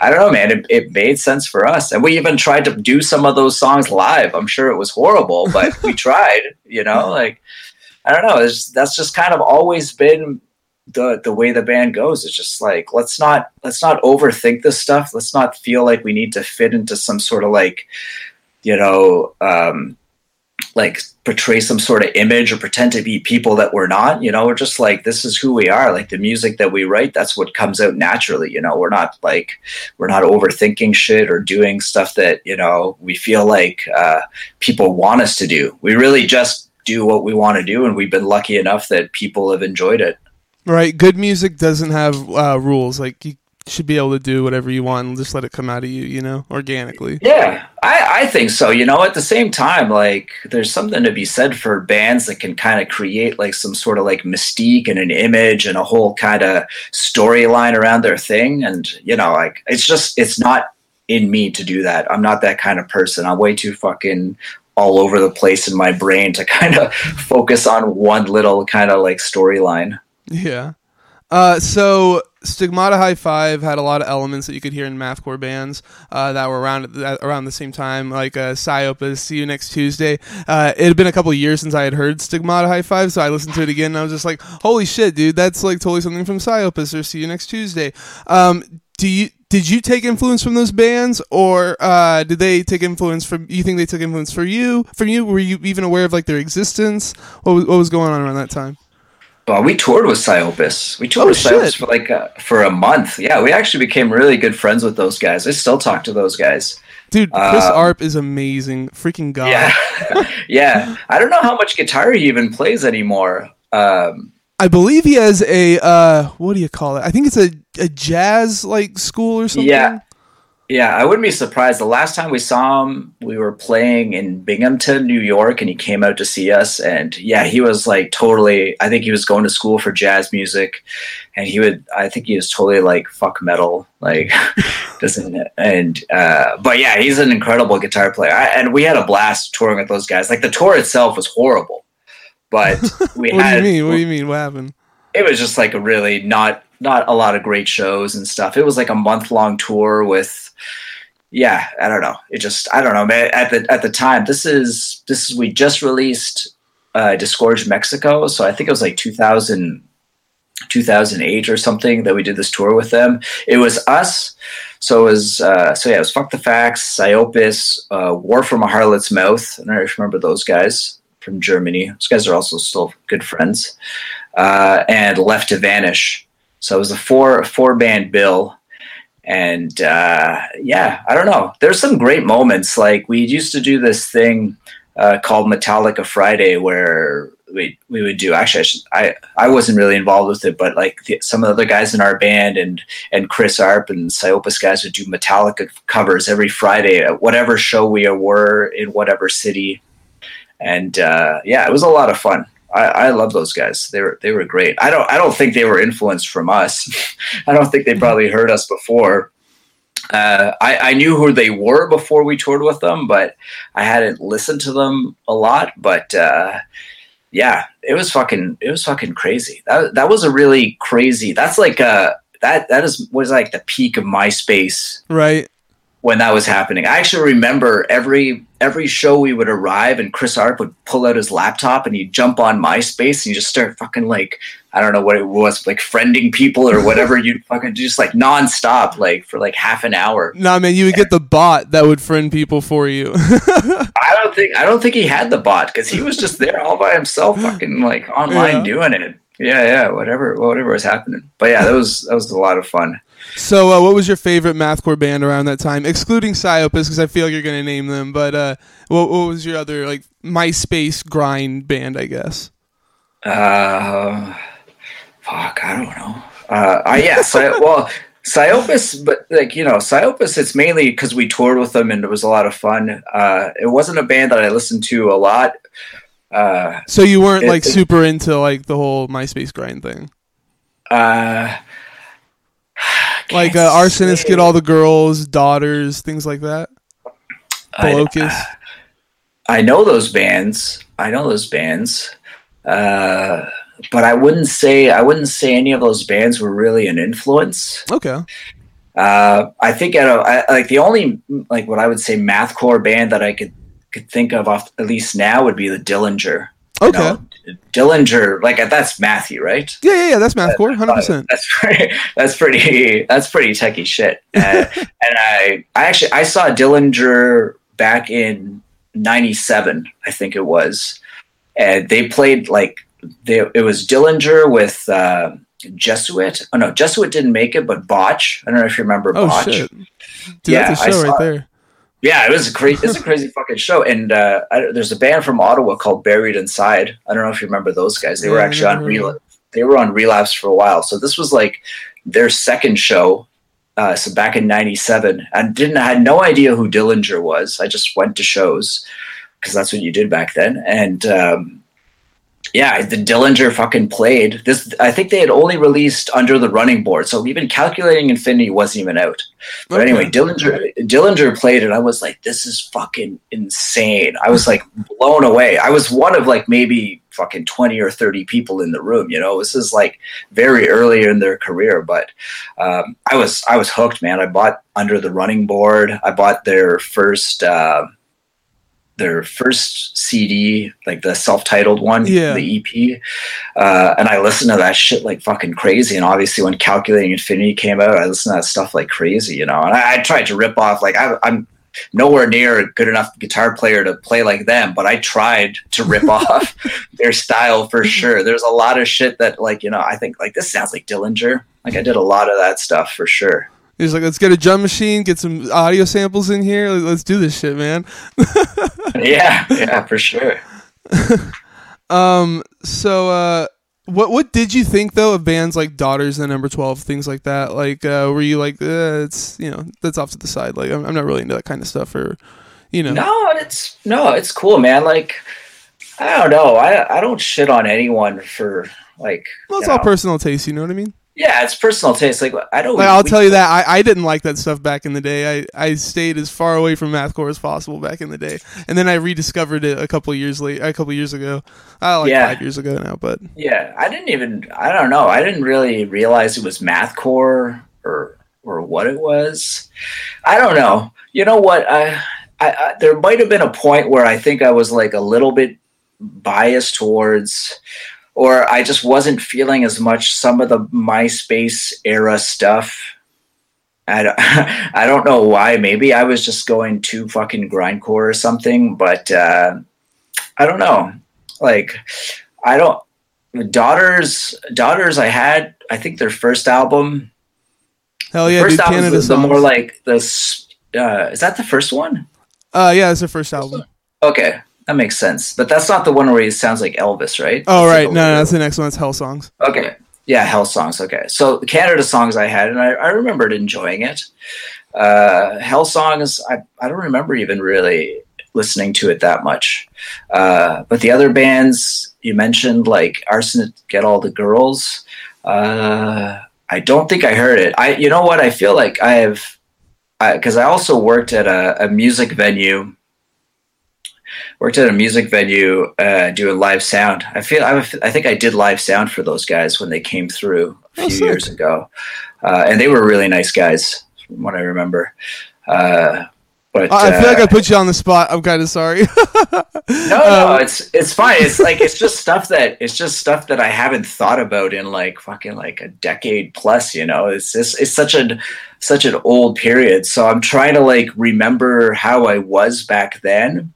i don't know man. It, it made sense for us. And we even tried to do some of those songs live. I'm sure it was horrible but we tried you know like i don't know. It's, that's just kind of always been the the way the band goes. It's just like let's not let's not overthink this stuff. Let's not feel like we need to fit into some sort of like you know, um, like portray some sort of image or pretend to be people that we're not. You know, we're just like this is who we are. Like the music that we write, that's what comes out naturally. You know, we're not like we're not overthinking shit or doing stuff that you know we feel like uh, people want us to do. We really just do what we want to do, and we've been lucky enough that people have enjoyed it. Right, good music doesn't have uh, rules. Like you should be able to do whatever you want and just let it come out of you, you know, organically. Yeah, I, I think so. You know, at the same time, like there's something to be said for bands that can kind of create like some sort of like mystique and an image and a whole kind of storyline around their thing. And, you know, like it's just, it's not in me to do that. I'm not that kind of person. I'm way too fucking all over the place in my brain to kind of focus on one little kind of like storyline. Yeah. Uh, so Stigmata High Five had a lot of elements that you could hear in mathcore bands uh, that were around that, around the same time, like uh, Psyopus. See you next Tuesday. Uh, it had been a couple years since I had heard Stigmata High Five, so I listened to it again. and I was just like, "Holy shit, dude! That's like totally something from Psyopus." Or See you next Tuesday. Um, do you did you take influence from those bands, or uh, did they take influence from? You think they took influence for you? From you? Were you even aware of like their existence? What was, what was going on around that time? Well, we toured with Psyopus. We toured oh, with Psyopus for like a, for a month. Yeah, we actually became really good friends with those guys. I still talk to those guys. Dude, Chris um, Arp is amazing. Freaking god. Yeah, yeah. I don't know how much guitar he even plays anymore. Um, I believe he has a uh, what do you call it? I think it's a, a jazz like school or something. Yeah, yeah, I wouldn't be surprised. The last time we saw him, we were playing in Binghamton, New York, and he came out to see us. And yeah, he was like totally. I think he was going to school for jazz music, and he would. I think he was totally like fuck metal, like doesn't. And uh, but yeah, he's an incredible guitar player, I, and we had a blast touring with those guys. Like the tour itself was horrible, but we what had. What do you mean? What do you mean? What happened? It was just like a really not not a lot of great shows and stuff. It was like a month long tour with yeah, I don't know. It just I don't know, man. At the at the time, this is this is we just released uh, Disgorge Mexico, so I think it was like 2000, 2008 or something that we did this tour with them. It was us. So it was uh, so yeah, it was Fuck the Facts, Psyopus, uh, War from a Harlot's Mouth. And I remember those guys from Germany. Those guys are also still good friends. Uh, and Left to Vanish. So it was a four four band bill and uh, yeah, I don't know. There's some great moments. Like we used to do this thing uh, called Metallica Friday, where we we would do. Actually, I, should, I I wasn't really involved with it, but like the, some of the other guys in our band and and Chris Arp and Psyopus guys would do Metallica covers every Friday at whatever show we were in whatever city. And uh, yeah, it was a lot of fun. I, I love those guys. They were they were great. I don't I don't think they were influenced from us. I don't think they probably heard us before. Uh, I, I knew who they were before we toured with them, but I hadn't listened to them a lot. But uh, yeah, it was fucking it was fucking crazy. That that was a really crazy. That's like uh that that is was like the peak of MySpace, right? When that was happening. I actually remember every every show we would arrive and Chris Arp would pull out his laptop and he'd jump on MySpace and you just start fucking like I don't know what it was, like friending people or whatever. you fucking just like nonstop, like for like half an hour. No, Nah, man, you would get the bot that would friend people for you. I don't think I don't think he had the bot because he was just there all by himself, fucking like online yeah. doing it. Yeah, yeah, whatever, whatever was happening. But yeah, that was that was a lot of fun. So, uh, what was your favorite mathcore band around that time, excluding Psyopus, because I feel like you're going to name them. But uh, what, what was your other like MySpace grind band? I guess. Uh, fuck, I don't know. Uh, uh yeah, so, well, Psyopus, but like you know, Psyopus. It's mainly because we toured with them and it was a lot of fun. Uh, it wasn't a band that I listened to a lot. Uh, so you weren't it, like super into like the whole MySpace grind thing. Uh, like uh, arsonists get all the girls, daughters, things like that. Bolocus. I, I, know those bands. I know those bands. Uh, but I wouldn't say I wouldn't say any of those bands were really an influence. Okay. Uh, I think at a, I, like the only like what I would say mathcore band that I could could think of off at least now would be the Dillinger. Okay. Know, Dillinger, like that's Matthew, right? Yeah, yeah, yeah. That's mathcore, hundred percent. That's pretty. That's pretty. That's pretty techie shit. Uh, and I, I actually, I saw Dillinger back in '97, I think it was, and they played like they. It was Dillinger with uh, Jesuit. Oh no, Jesuit didn't make it, but Botch. I don't know if you remember oh, Botch. Shit. Dude, yeah, that's a show right there. Yeah, it was a crazy. It's a crazy fucking show. And uh, I, there's a band from Ottawa called Buried Inside. I don't know if you remember those guys. They were actually on relapse. They were on relapse for a while. So this was like their second show. Uh, so back in '97, I didn't. I had no idea who Dillinger was. I just went to shows because that's what you did back then. And um, yeah, the Dillinger fucking played this. I think they had only released Under the Running Board, so even Calculating Infinity wasn't even out. But okay. anyway, Dillinger Dillinger played it. I was like, this is fucking insane. I was like blown away. I was one of like maybe fucking twenty or thirty people in the room. You know, this is like very early in their career, but um, I was I was hooked, man. I bought Under the Running Board. I bought their first. Uh, their first CD, like the self-titled one, yeah. the EP, uh, and I listened to that shit like fucking crazy. And obviously, when Calculating Infinity came out, I listened to that stuff like crazy, you know. And I, I tried to rip off like I, I'm nowhere near a good enough guitar player to play like them, but I tried to rip off their style for sure. There's a lot of shit that like you know I think like this sounds like Dillinger. Like I did a lot of that stuff for sure. He's like, let's get a drum machine, get some audio samples in here. Let's do this shit, man. yeah, yeah, for sure. um. So, uh, what what did you think though of bands like Daughters and Number Twelve, things like that? Like, uh, were you like, uh, it's you know, that's off to the side. Like, I'm, I'm not really into that kind of stuff, or you know. No, it's no, it's cool, man. Like, I don't know. I I don't shit on anyone for like. Well, it's all know. personal taste. You know what I mean? Yeah, it's personal taste. Like I don't. I'll we, tell you that I, I didn't like that stuff back in the day. I, I stayed as far away from mathcore as possible back in the day, and then I rediscovered it a couple years late, a couple years ago. Uh, like yeah. five years ago now, but yeah, I didn't even. I don't know. I didn't really realize it was mathcore or or what it was. I don't know. You know what? I, I, I there might have been a point where I think I was like a little bit biased towards or I just wasn't feeling as much some of the MySpace era stuff. I don't, I don't know why. Maybe I was just going too fucking grindcore or something, but uh, I don't know. Like, I don't. Daughters, daughters. I had. I think their first album. Hell yeah, first dude, Canada the, the more like this. Uh, is that the first one? Uh, yeah, it's the first album. Okay, that makes sense. But that's not the one where he sounds like Elvis, right? Oh, right. No, no, that's the next one. It's Hell Songs. Okay. Yeah, Hell Songs. Okay. So Canada songs I had, and I, I remembered enjoying it. Uh, Hell Songs, I, I don't remember even really listening to it that much. Uh, but the other bands you mentioned, like Arsonists Get All the Girls, uh, I don't think I heard it. I, you know what? I feel like I have, because I, I also worked at a, a music venue worked at a music venue uh, doing live sound. I feel I, I think I did live sound for those guys when they came through a oh, few oh, years ago, uh, and they were really nice guys from what I remember. Uh, but I feel like uh, I put you on the spot. I'm kind of sorry. no, no, Um, it's it's fine. It's like it's just stuff that it's just stuff that I haven't thought about in like fucking like a decade plus. You know, it's just it's such a such an old period. So I'm trying to like remember how I was back then,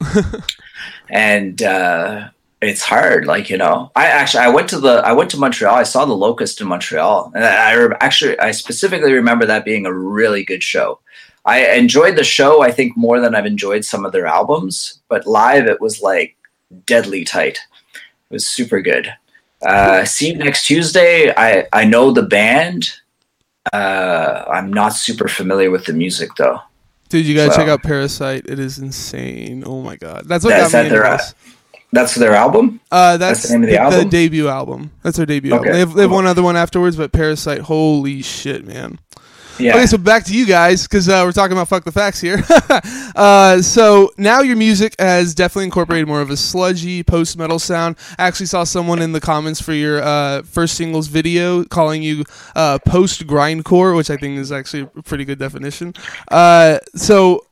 and uh, it's hard. Like you know, I actually I went to the I went to Montreal. I saw the Locust in Montreal, and I, re- actually I specifically remember that being a really good show. I enjoyed the show, I think, more than I've enjoyed some of their albums. But live, it was like deadly tight. It was super good. Uh, see you next Tuesday. I, I know the band. Uh, I'm not super familiar with the music though. Dude, you gotta So- check out Parasite. It is insane. Oh my god, that's what That's got me at into their, this. That's their album. Uh, that's, that's the name of the the, album? debut album. That's their debut album. They have, they have cool. one other one afterwards, but Parasite. Holy shit, man. Yeah. Okay, so back to you guys because uh, we're talking about fuck the facts here. uh, so now your music has definitely incorporated more of a sludgy post metal sound. I actually saw someone in the comments for your uh, first singles video calling you uh, post grindcore, which I think is actually a pretty good definition. Uh, so,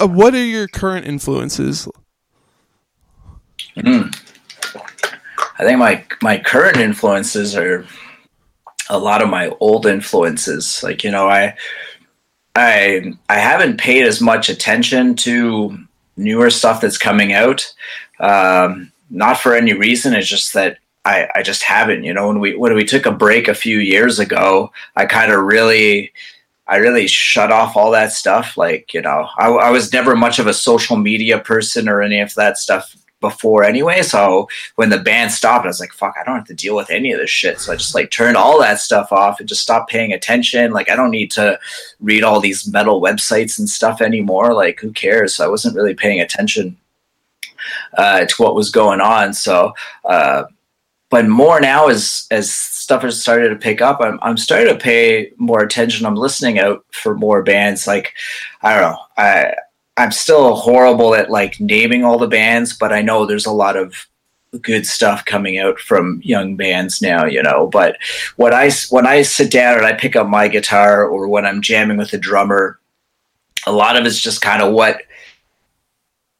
uh, what are your current influences? I think my my current influences are a lot of my old influences. Like you know, I I I haven't paid as much attention to newer stuff that's coming out. Um, not for any reason. It's just that I I just haven't. You know, when we when we took a break a few years ago, I kind of really. I really shut off all that stuff. Like, you know, I, I was never much of a social media person or any of that stuff before anyway. So when the band stopped, I was like, fuck, I don't have to deal with any of this shit. So I just like turned all that stuff off and just stopped paying attention. Like I don't need to read all these metal websites and stuff anymore. Like who cares? So I wasn't really paying attention uh, to what was going on. So, uh, but more now as as stuff has started to pick up, I'm I'm starting to pay more attention. I'm listening out for more bands. Like I don't know, I I'm still horrible at like naming all the bands, but I know there's a lot of good stuff coming out from young bands now, you know. But when I when I sit down and I pick up my guitar, or when I'm jamming with a drummer, a lot of it's just kind of what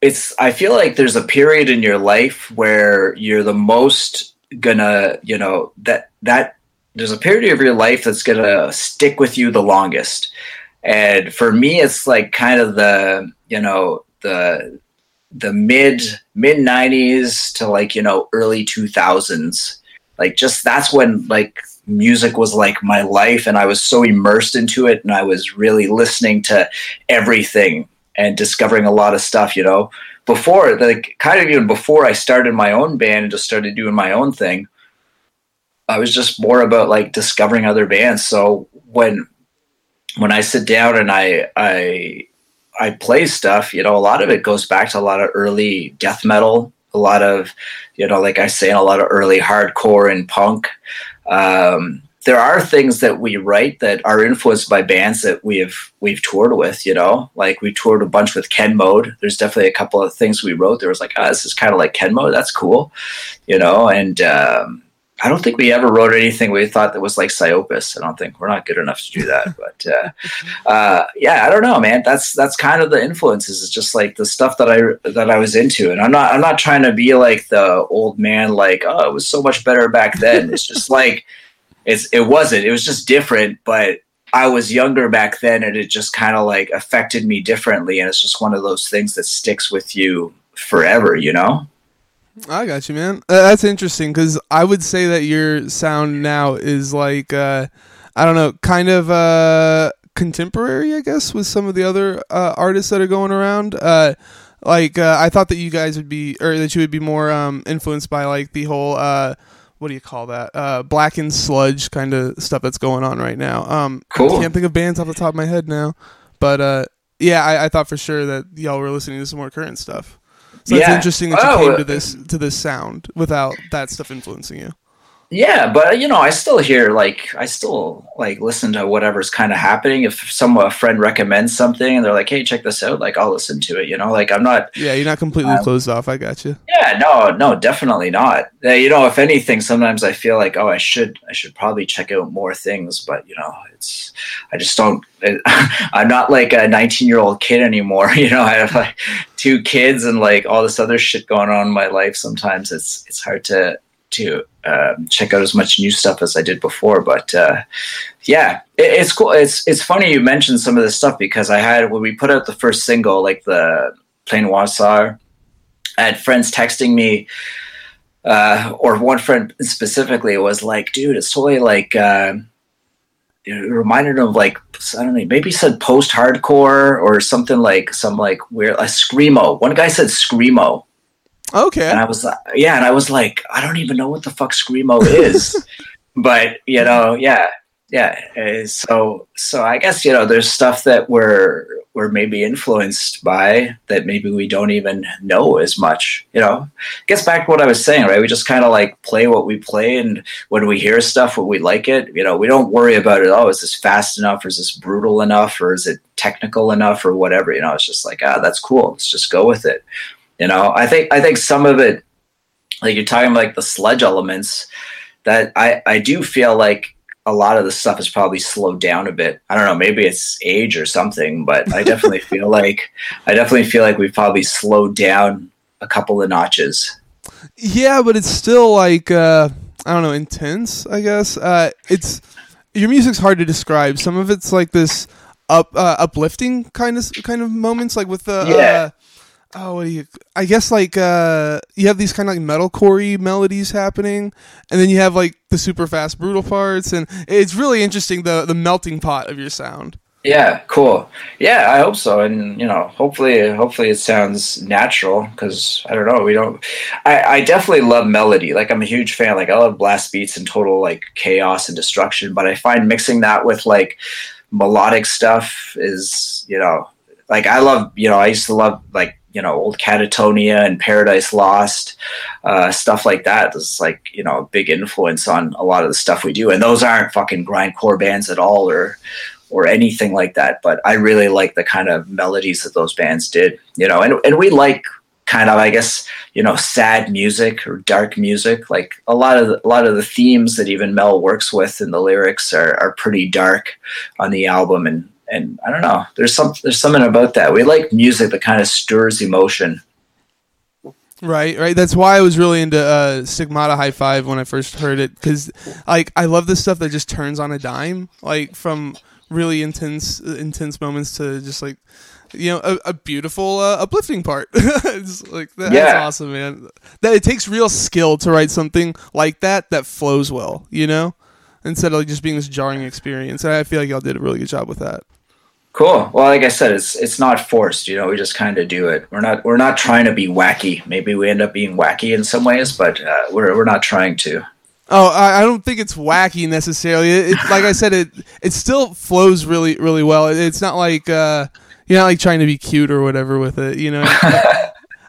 it's. I feel like there's a period in your life where you're the most gonna, you know, that that there's a period of your life that's gonna stick with you the longest. And for me, it's like kind of the you know the the mid mid 90s to like you know early 2000s like just that's when like music was like my life and i was so immersed into it and i was really listening to everything and discovering a lot of stuff you know? Before like kind of even before i started my own band and just started doing my own thing i was just more about like discovering other bands. So when when i sit down and i i I play stuff, you know, a lot of it goes back to a lot of early death metal, a lot of, you know, like I say, a lot of early hardcore and punk. Um, there are things that we write that are influenced by bands that we've we've toured with, you know, like we toured a bunch with Ken Mode. There's definitely a couple of things we wrote. There was like, oh, this is kind of like Ken Mode. That's cool, you know, and um, I don't think we ever wrote anything we thought that was like Psyopus. I don't think we're not good enough to do that. But uh, uh, yeah, I don't know, man. That's that's kind of the influences. It's just like the stuff that I that I was into, and I'm not I'm not trying to be like the old man, like oh, it was so much better back then. it's just like it's it wasn't. It was just different, but. I was younger back then, and it just kind of like affected me differently, and it's just one of those things that sticks with you forever, you know. I got you, man. Uh, that's interesting because I would say that your sound now is like, uh, I don't know, kind of uh, contemporary, I guess, with some of the other uh, artists that are going around. Uh, like, uh, I thought that you guys would be, or that you would be more um, influenced by like the whole, uh, what do you call that? Uh, black and sludge kind of stuff that's going on right now. Um, Cool. I can't think of bands off the top of my head now, but uh, yeah, I, I thought for sure that y'all were listening to some more current stuff. So it's Yeah. interesting that you Oh, came uh, to this to this sound without that stuff influencing you. Yeah, but you know, I still hear like I still like listen to whatever's kind of happening. If some a friend recommends something and they're like, "Hey, check this out," like I'll listen to it. You know, like I'm not. Yeah, you're not completely um, closed off. I got you. Yeah, no, no, definitely not. Uh, you know, if anything, sometimes I feel like, oh, I should, I should probably check out more things. But you know, it's, I just don't. I'm not like a 19 year old kid anymore. You know, I have like two kids and like all this other shit going on in my life. Sometimes it's it's hard to to um, check out as much new stuff as I did before. But uh, yeah, it, it's cool. It's it's funny you mentioned some of this stuff because I had when we put out the first single, like the Pleine noirceur, I had friends texting me. Uh, or one friend specifically was like, "Dude, it's totally like uh, it reminded him of like I don't know, maybe said post-hardcore or something like some like weird a screamo." One guy said screamo, Okay. And I was like, yeah, and I was like, I don't even know what the fuck screamo is, but you know, yeah, yeah. Uh, so, so I guess you know, there's stuff that we're we're maybe influenced by that maybe we don't even know as much. You know, gets back to what I was saying, right? We just kind of like play what we play, and when we hear stuff, when we like it, you know, we don't worry about it. Oh, is this fast enough, or is this brutal enough, or is it technical enough, or whatever? You know, it's just like, ah, that's cool. Let's just go with it you know, I think I think some of it, like you're talking like the sludge elements, that I I do feel like a lot of the stuff is probably slowed down a bit. I don't know, maybe it's age or something, but I definitely feel like I definitely feel like we've probably slowed down a couple of notches. Yeah, but it's still like uh I don't know, intense, I guess. Uh it's your music's hard to describe. Some of it's like this up uh, uplifting kind of kind of moments like with the yeah. Uh, oh what do you i guess like uh you have these kind of like metalcore melodies happening and then you have like the super fast brutal parts and it's really interesting the the melting pot of your sound. Yeah cool. Yeah i hope so and you know hopefully hopefully it sounds natural because i don't know we don't I, I definitely love melody like i'm a huge fan like i love blast beats and total like chaos and destruction but i find mixing that with like melodic stuff is you know like i love you know i used to love like you know old Katatonia and Paradise Lost, uh, stuff like that. that. Is like you know a big influence on a lot of the stuff we do, and those aren't fucking grindcore bands at all, or or anything like that. But I really like the kind of melodies that those bands did, you know, and and we like kind of I guess you know sad music or dark music. Like a lot of the, a lot of the themes that even Mel works with in the lyrics are are pretty dark on the album, and and I don't know. There's some there's something about that. We like music that kind of stirs emotion. Right, right. That's why I was really into uh, Stigmata High Five when I first heard it because, like, I love the stuff that just turns on a dime, like from really intense, intense moments to just like, you know, a, a beautiful, uh, uplifting part. it's like that, yeah. that's awesome, man. That it takes real skill to write something like that that flows well, you know, instead of like, just being this jarring experience. And I feel like y'all did a really good job with that. Cool. Well, like I said, it's it's not forced. You know, we just kind of do it. We're not we're not trying to be wacky. Maybe we end up being wacky in some ways, but uh, we're we're not trying to. Oh, I, I don't think it's wacky necessarily. It, it, like I said, it it still flows really really well. It, it's not like uh, you're not like trying to be cute or whatever with it. You know.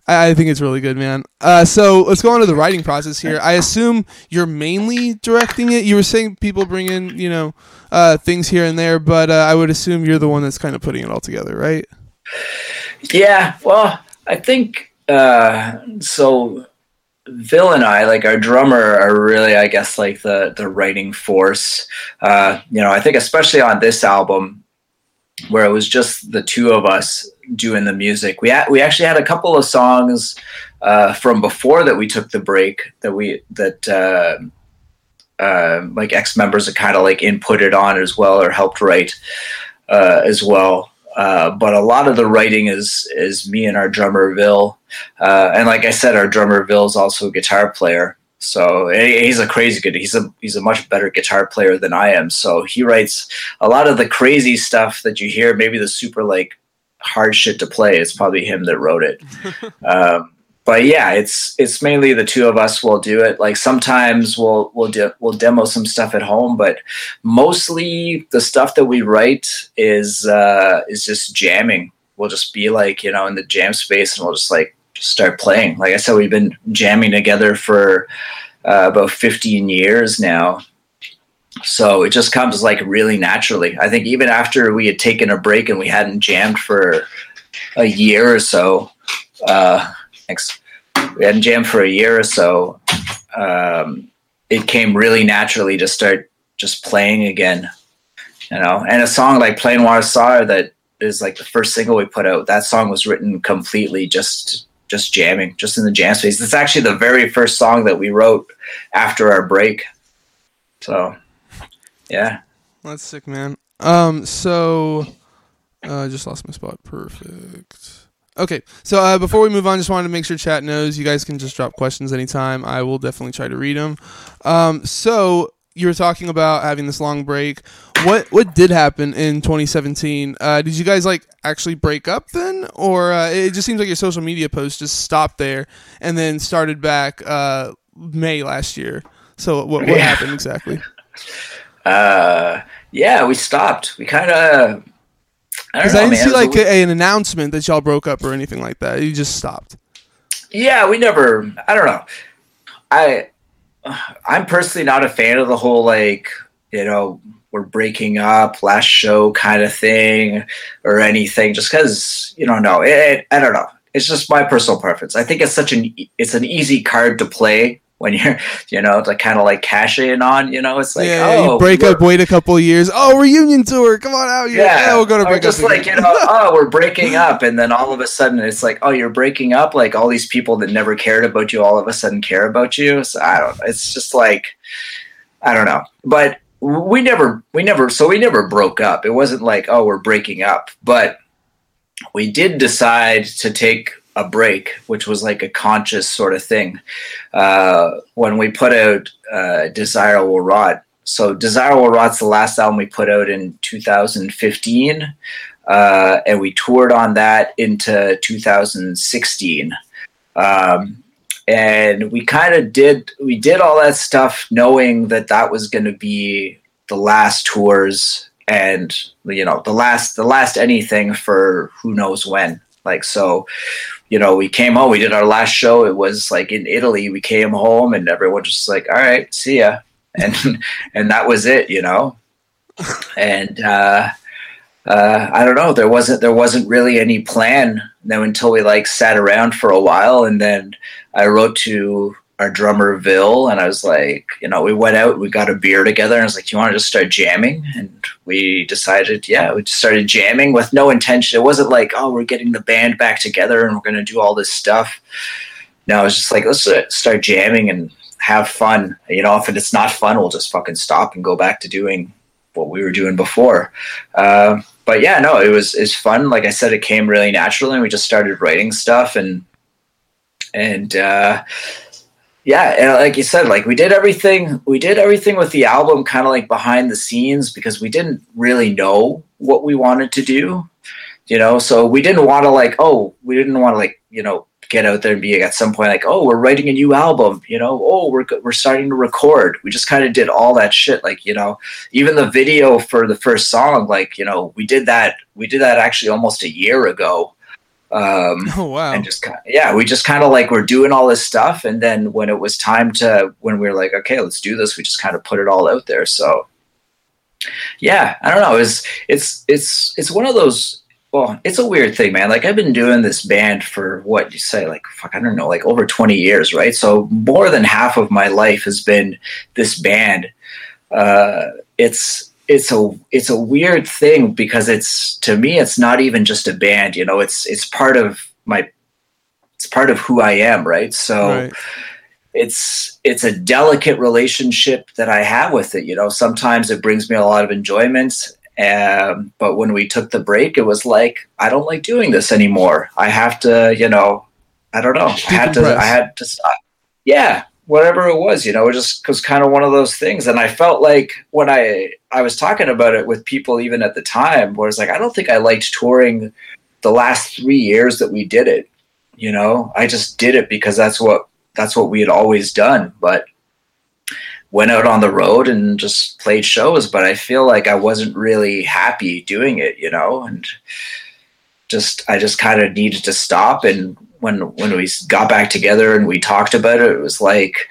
I, I think it's really good, man. Uh, so let's go on to the writing process here. I assume you're mainly directing it. You were saying people bring in, you know, uh, things here and there, but uh, I would assume you're the one that's kind of putting it all together, right? Yeah. Well, I think uh, so. Vil and I, like our drummer, are really, I guess, like the the writing force. Uh, you know, I think especially on this album, where it was just the two of us doing the music. We we actually had a couple of songs uh, from before that we took the break that we that uh, uh, like ex members had kind of like inputted on as well or helped write uh, as well. Uh, but a lot of the writing is is me and our drummer Vil, uh, and like I said, our drummer Vil is also a guitar player. So he's a crazy good. He's a he's a much better guitar player than I am. So he writes a lot of the crazy stuff that you hear. Maybe the super like hard shit to play. It's probably him that wrote it. um, but yeah, it's it's mainly the two of us will do it. Like sometimes we'll we'll de- we'll demo some stuff at home, but mostly the stuff that we write is uh, is just jamming. We'll just be like you know in the jam space, and we'll just like start playing. Like I said, we've been jamming together for uh, about 15 years now. So it just comes like really naturally. I think even after we had taken a break and we hadn't jammed for a year or so, uh, thanks. We hadn't jammed for a year or so. Um, it came really naturally to start just playing again, you know. And a song like "Pleine noirceur" that is like the first single we put out. That song was written completely just just jamming, just in the jam space. It's actually the very first song that we wrote after our break. So, yeah, that's sick, man. Um, so uh, I just lost my spot. Perfect. Okay, so uh, before we move on, just wanted to make sure chat knows you guys can just drop questions anytime. I will definitely try to read them. Um, so you were talking about having this long break. What what did happen in 2017? Uh, did you guys like actually break up then, or uh, it just seems like your social media posts just stopped there and then started back uh, May last year? So what what yeah. happened exactly? Uh, yeah, we stopped. We kind of because I, I, didn't man. see like a, an announcement that y'all broke up or anything like that. You just stopped. Yeah, we never. I don't know. I I'm personally not a fan of the whole like you know we're breaking up last show kind of thing or anything just because you don't know it, it, I don't know. It's just my personal preference. I think it's such an it's an easy card to play when you're, you know, to kind of like cash in on, you know, it's like, yeah, oh, you break up, wait a couple years. Oh, reunion tour. Come on out. Yeah. yeah we're going to break just up. Just like, you know, oh, we're breaking up. And then all of a sudden it's like, oh, you're breaking up. Like all these people that never cared about you all of a sudden care about you. So I don't. It's just like, I don't know. But we never, we never, so we never broke up. It wasn't like, oh, we're breaking up. But we did decide to take a break, which was like a conscious sort of thing. Uh, when we put out uh, Desire Will Rot. So Desire Will Rot's the last album we put out in 2015. Uh, and we toured on that into 2016. Um, and we kind of did we did all that stuff knowing that that was going to be the last tours and you know the last the last anything for who knows when like so you know, we came home, we did our last show. It was like in Italy. We came home and everyone just like, all right, see ya. And, and that was it, you know? And, uh, uh, I don't know. There wasn't, there wasn't really any plan then until we like sat around for a while. And then I wrote to our drummer Vil, and I was like, you know, we went out, we got a beer together, and I was like, do you want to just start jamming? And we decided, yeah, we just started jamming with no intention. It wasn't like, oh, we're getting the band back together and we're going to do all this stuff. No, it was just like, let's start jamming and have fun. You know, if it's not fun, we'll just fucking stop and go back to doing what we were doing before. Uh, but yeah, no, it was it's fun. Like I said, it came really naturally, and we just started writing stuff and and. Uh, yeah and like you said like we did everything we did everything with the album kind of like behind the scenes because we didn't really know what we wanted to do you know? So we didn't want to like oh we didn't want to like you know get out there and be at some point like oh we're writing a new album you know? Oh we're we're starting to record. We just kind of did all that shit like you know? Even the video for the first song like you know we did that we did that actually almost a year ago um, oh wow! And just kind of, yeah, we just kind of like we're doing all this stuff, and then when it was time to when we were like, okay, let's do this, we just kind of put it all out there. So yeah, I don't know. It's it's it's it's one of those. Well, it's a weird thing, man. Like I've been doing this band for what you say, like fuck, I don't know, like over twenty years, right? So more than half of my life has been this band. Uh, it's it's a it's a weird thing because it's to me it's not even just a band you know it's it's part of my it's part of who i am right? So right. it's it's a delicate relationship that i have with it you know? Sometimes it brings me a lot of enjoyment um, but when we took the break it was like i don't like doing this anymore. I have to you know i don't know. I had to i had to stop. Yeah whatever it was, you know, it just was kind of one of those things. And I felt like when I I was talking about it with people even at the time, where it's like I don't think I liked touring the last three years that we did it. You know, I just did it because that's what that's what we had always done. But went out on the road and just played shows, but I feel like I wasn't really happy doing it, you know, and just I just kind of needed to stop and when when we got back together and we talked about it, it was like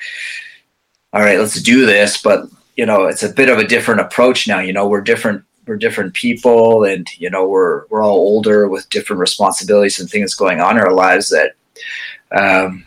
all right, let's do this, but you know, it's a bit of a different approach now. You know, we're different we're different people and you know we're we're all older with different responsibilities and things going on in our lives that um,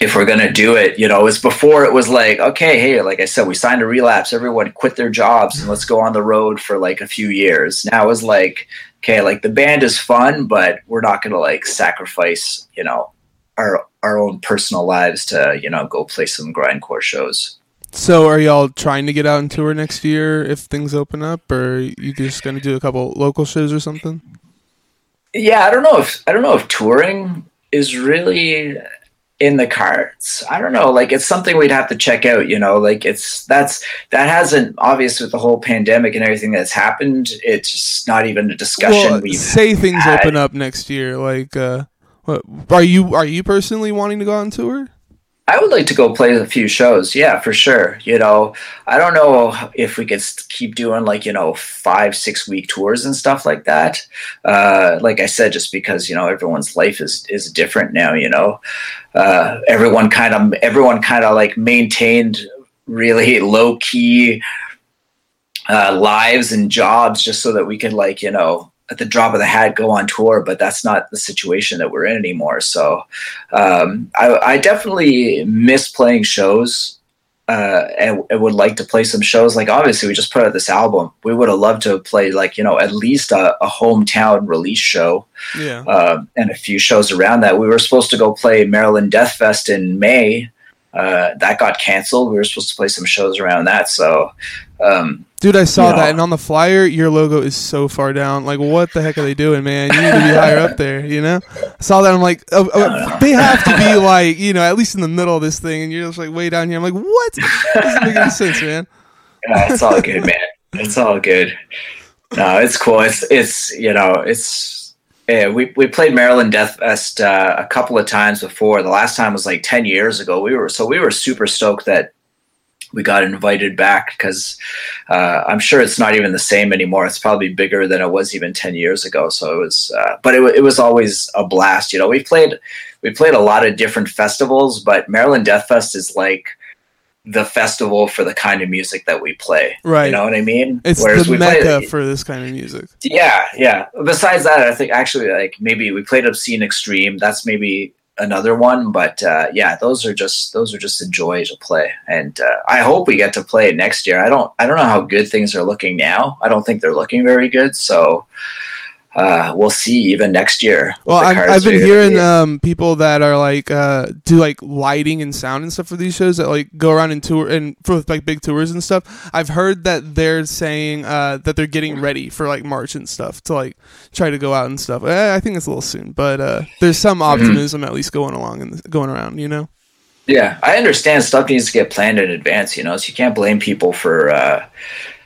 if we're gonna do it, you know, it was before it was like, okay, hey, like I said, we signed a relapse, everyone quit their jobs and let's go on the road for like a few years. Now it's like, okay, like the band is fun, but we're not gonna like sacrifice, you know, our our own personal lives to, you know, go play some grindcore shows. So, are y'all trying to get out and tour next year if things open up, or you just gonna do a couple local shows or something? Yeah, I don't know if I don't know if touring is really in the cards. I don't know. Like it's something we'd have to check out. You know, like it's that's that hasn't obvious with the whole pandemic and everything that's happened. It's just not even a discussion. Well, we've say things had. open up next year. Like, uh, what, are you are you personally wanting to go on tour? I would like to go play a few shows. Yeah, for sure. You know, I don't know if we could keep doing like, you know, five, six week tours and stuff like that. Uh, like I said, just because, you know, everyone's life is, is different now, you know, uh, everyone kind of, everyone kind of like maintained really low key, uh, lives and jobs just so that we could like, you know, at the drop of the hat go on tour, but that's not the situation that we're in anymore. So um, I, I definitely miss playing shows uh, and, and would like to play some shows. Like obviously, we just put out this album. We would have loved to play like you know at least a, a hometown release show Yeah. uh, and a few shows around that. We were supposed to go play Maryland Death Fest in May. Uh, that got canceled. We were supposed to play some shows around that. So um, Dude, I saw you that, and on the flyer, your logo is so far down. Like, what the heck are they doing, man? You need to be higher up there, you know? I saw that, I'm like, oh, oh, they have to be like, you know, at least in the middle of this thing, and you're just like way down here. I'm like, what? Doesn't make any sense, man. Yeah, it's all good, man. It's all good. No, it's cool. It's it's you know it's yeah. We we played Maryland Death Fest uh, a couple of times before. The last time was like ten years ago. We were so we were super stoked that we got invited back because uh, I'm sure it's not even the same anymore. It's probably bigger than it was even ten years ago. So it was, uh, but it, it was always a blast. You know, we played we played a lot of different festivals, but Maryland Death Fest is like the festival for the kind of music that we play. Right. You know what I mean? It's Whereas the we mecca play, for this kind of music. yeah, yeah. Besides that, I think actually like maybe we played Obscene Extreme. That's maybe another one, but uh, yeah, those are just those are just a joy to play, and uh, I hope we get to play it next year. I don't I don't know how good things are looking now. I don't think they're looking very good, so uh, we'll see even next year. Well, I've, I've been hearing um, people that are like uh, do like lighting and sound and stuff for these shows that like go around and tour and for like big tours and stuff. I've heard that they're saying uh, that they're getting ready for like March and stuff to like try to go out and stuff. Eh, I think it's a little soon, but uh, there's some Mm-hmm. optimism at least going along and going around. You know. Yeah, I understand stuff needs to get planned in advance, you know, so you can't blame people for uh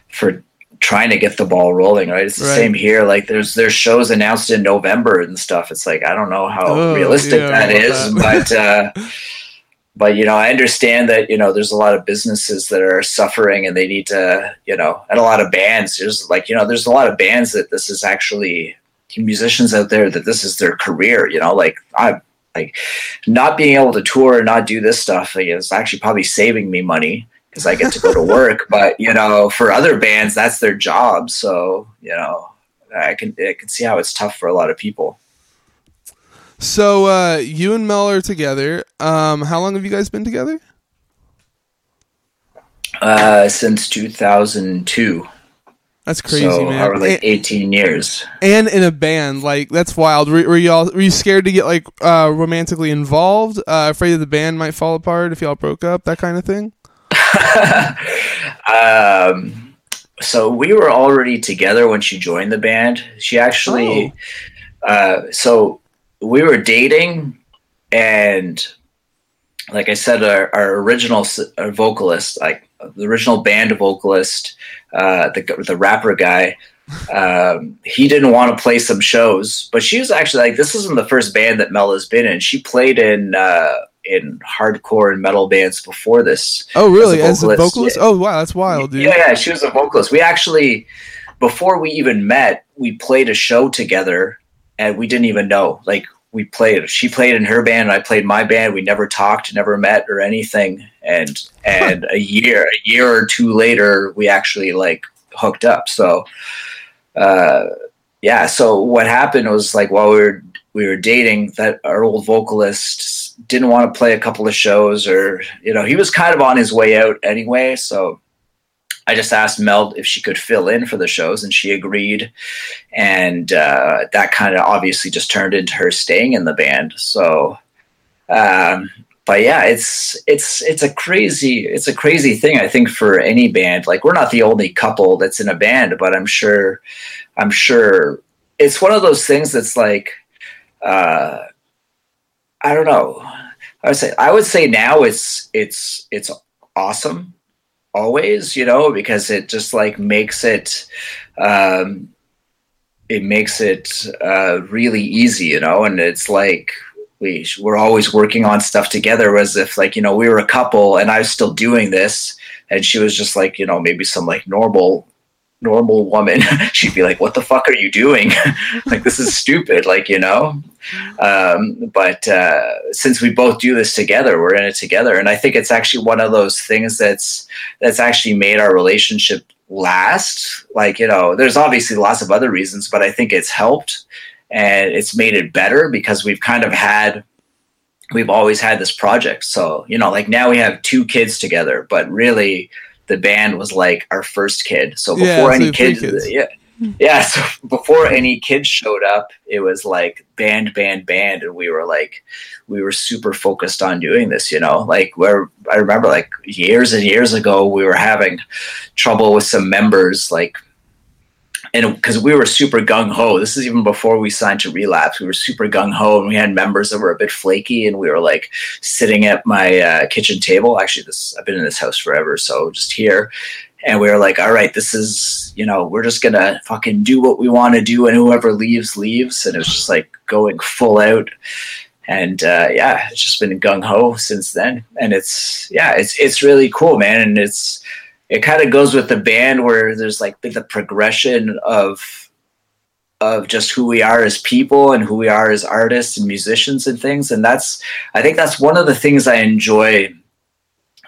for trying to get the ball rolling, right? It's the Right. same here. Like there's there's shows announced in November and stuff. It's like I don't know how Oh, realistic yeah, that is, that. but uh but you know, I understand that, you know, there's a lot of businesses that are suffering and they need to, you know, and a lot of bands. There's like, you know, there's a lot of bands that this is actually musicians out there that this is their career, you know, like I'm like not being able to tour and not do this stuff like, is actually probably saving me money because I get to go to work. But you know, for other bands, that's their job. So you know, I can I can see how it's tough for a lot of people. So uh, you and Mel are together. Um, how long have you guys been together? Uh, since 2002, That's crazy, so man. like And- 18 years. and in a band like that's wild were, were y'all were you scared to get like uh romantically involved uh afraid that the band might fall apart if y'all broke up that kind of thing um, so we were already together when she joined the band. She actually, uh, so we were dating, and like I said, our, our original our vocalist, like the original band vocalist, uh, the the rapper guy. Um, he didn't want to play some shows, but she was actually like, "This isn't the first band that Mel has been in. She played in uh, in hardcore and metal bands before this. oh really As as a a vocalist, vocalist, yeah. oh wow that's wild dude Yeah, yeah, she was a vocalist. We actually, before we even met, we played a show together, and we didn't even know. Like we played. She played in her band, and I played my band. We never talked, never met, or anything. And and a year, a year or two later, we actually like hooked up. So, uh, yeah. So what happened was like while we were we were dating, that our old vocalist didn't want to play a couple of shows, or you know, he was kind of on his way out anyway. So I just asked Mel if she could fill in for the shows, and she agreed. And uh, that kind of obviously just turned into her staying in the band. So, um, but yeah, it's it's it's a crazy it's a crazy thing. I think for any band, like we're not the only couple that's in a band, but I'm sure I'm sure it's one of those things that's like uh, I don't know. I would say I would say now it's it's it's awesome always, you know, because it just like makes it um it makes it uh really easy, you know, and it's like we we're always working on stuff together as if like, you know, we were a couple and I was still doing this and she was just like, you know, maybe some like normal normal woman, she'd be like, "What the fuck are you doing? like this is stupid." Like you know. Um, but uh, since we both do this together, we're in it together, and I think it's actually one of those things that's that's actually made our relationship last. Like you know, there's obviously lots of other reasons, but I think it's helped and it's made it better because we've kind of had we've always had this project so you know like now we have two kids together but really the band was like our first kid. So before yeah, any kids, kids, yeah, hmm. yeah. So before any kids showed up, it was like band, band, band, and we were like, we were super focused on doing this. You know, like where I remember like years and years ago, we were having trouble with some members, like and because we were super gung ho, this is even before we signed to Relapse. We were super gung ho, and we had members that were a bit flaky, and we were like sitting at my uh, kitchen table. Actually, this I've been in this house forever, so just here, and we were like, all right, this is you know we're just gonna fucking do what we want to do, and whoever leaves leaves, and it was just like going full out. And uh, yeah, it's just been gung ho since then, and it's yeah, it's it's really cool, man, and it's it kind of goes with the band where there's like the progression of of just who we are as people and who we are as artists and musicians and things. And that's i think that's one of the things i enjoy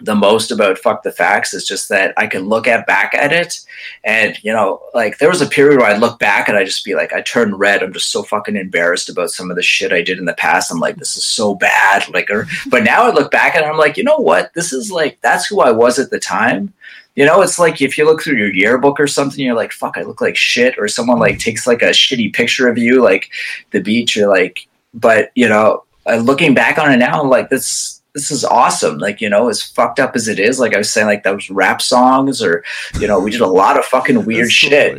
the most about fuck the facts is just that i can look at back at it. And you know like there was a period where i'd look back and i'd just be like i turn red. I'm just so fucking embarrassed about some of the shit i did in the past. I'm like this is so bad. Like or but now i look back and i'm like you know what? This is like that's who i was at the time you know, it's like if you look through your yearbook or something, you're like, fuck, I look like shit. Or someone like takes like a shitty picture of you, like the beach, you're like, but you know, uh, looking back on it now, I'm like, this, this is awesome. Like, you know, as fucked up as it is, like I was saying, like those rap songs or, you know, we did a lot of fucking weird shit.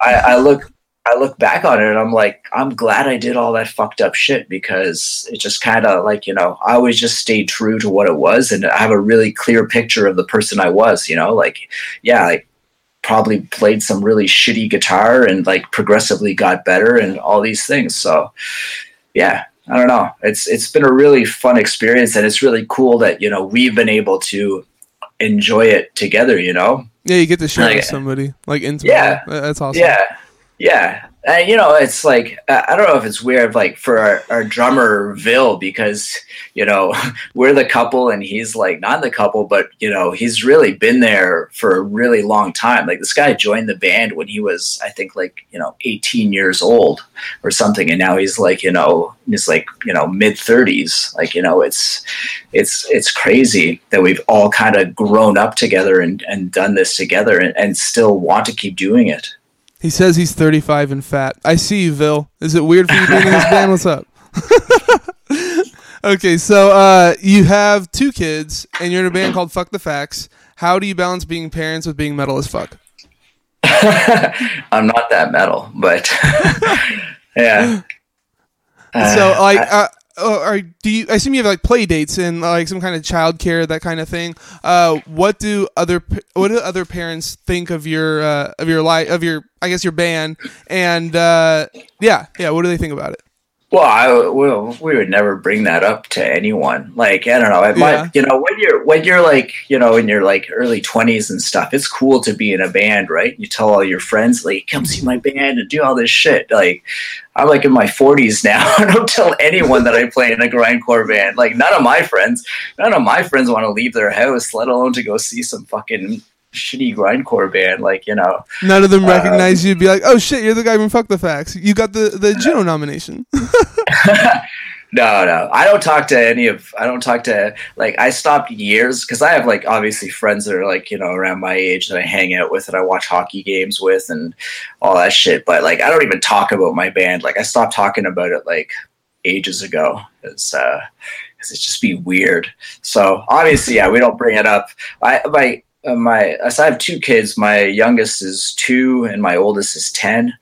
I, I look, I look back on it and I'm like, I'm glad I did all that fucked up shit because it just kind of like, you know, I always just stayed true to what it was and I have a really clear picture of the person I was, you know, like, yeah, like probably played some really shitty guitar and like progressively got better and all these things. So, yeah, I don't know. It's it's been a really fun experience and it's really cool that, you know, we've been able to enjoy it together, you know. Yeah, you get to share like, with somebody like intimately. Yeah, that's awesome. Yeah, yeah. And, you know, it's like, I don't know if it's weird, like for our, our drummer, Vil, because, you know, we're the couple and he's like not the couple, but, you know, he's really been there for a really long time. Like this guy joined the band when he was, I think, like, you know, 18 years old or something. And now he's like, you know, he's like, you know, mid 30s. Like, you know, it's, it's, it's crazy that we've all kind of grown up together and, and done this together and, and still want to keep doing it. He says he's 35 and fat. I see you, Vil. Is it weird for you being in this band? What's up? okay, so uh, you have two kids, and you're in a band called Fuck the Facts. How do you balance being parents with being metal as fuck? I'm not that metal, but yeah. So, like, uh, uh, or do you? I assume you have like play dates and like some kind of childcare, that kind of thing. Uh, what do other what do other parents think of your uh, of your life of your I guess your band and uh, yeah yeah what do they think about it? Well, I, well, we would never bring that up to anyone. Like, I don't know. It Yeah. might, you know, when you're when you're like, you know, in your like early twenties and stuff, it's cool to be in a band, right? You tell all your friends, like, come see my band and do all this shit. Like, I'm like in my forties now. I don't tell anyone that I play in a grindcore band. Like, none of my friends, none of my friends want to leave their house, let alone to go see some fucking shitty grindcore band. Like, you know, None of them Uh, recognize you. Be like, oh shit, you're the guy from Fuck the Facts. You got the the Juno nomination. no, no. I don't talk to any of. I don't talk to like. I stopped years because I have like obviously friends that are like you know around my age that I hang out with and I watch hockey games with and all that shit. But like I don't even talk about my band. Like I stopped talking about it like ages ago. It's uh, because it's just be weird. So obviously, yeah, we don't bring it up. I my uh, my so I have two kids. My youngest is two and my oldest is ten.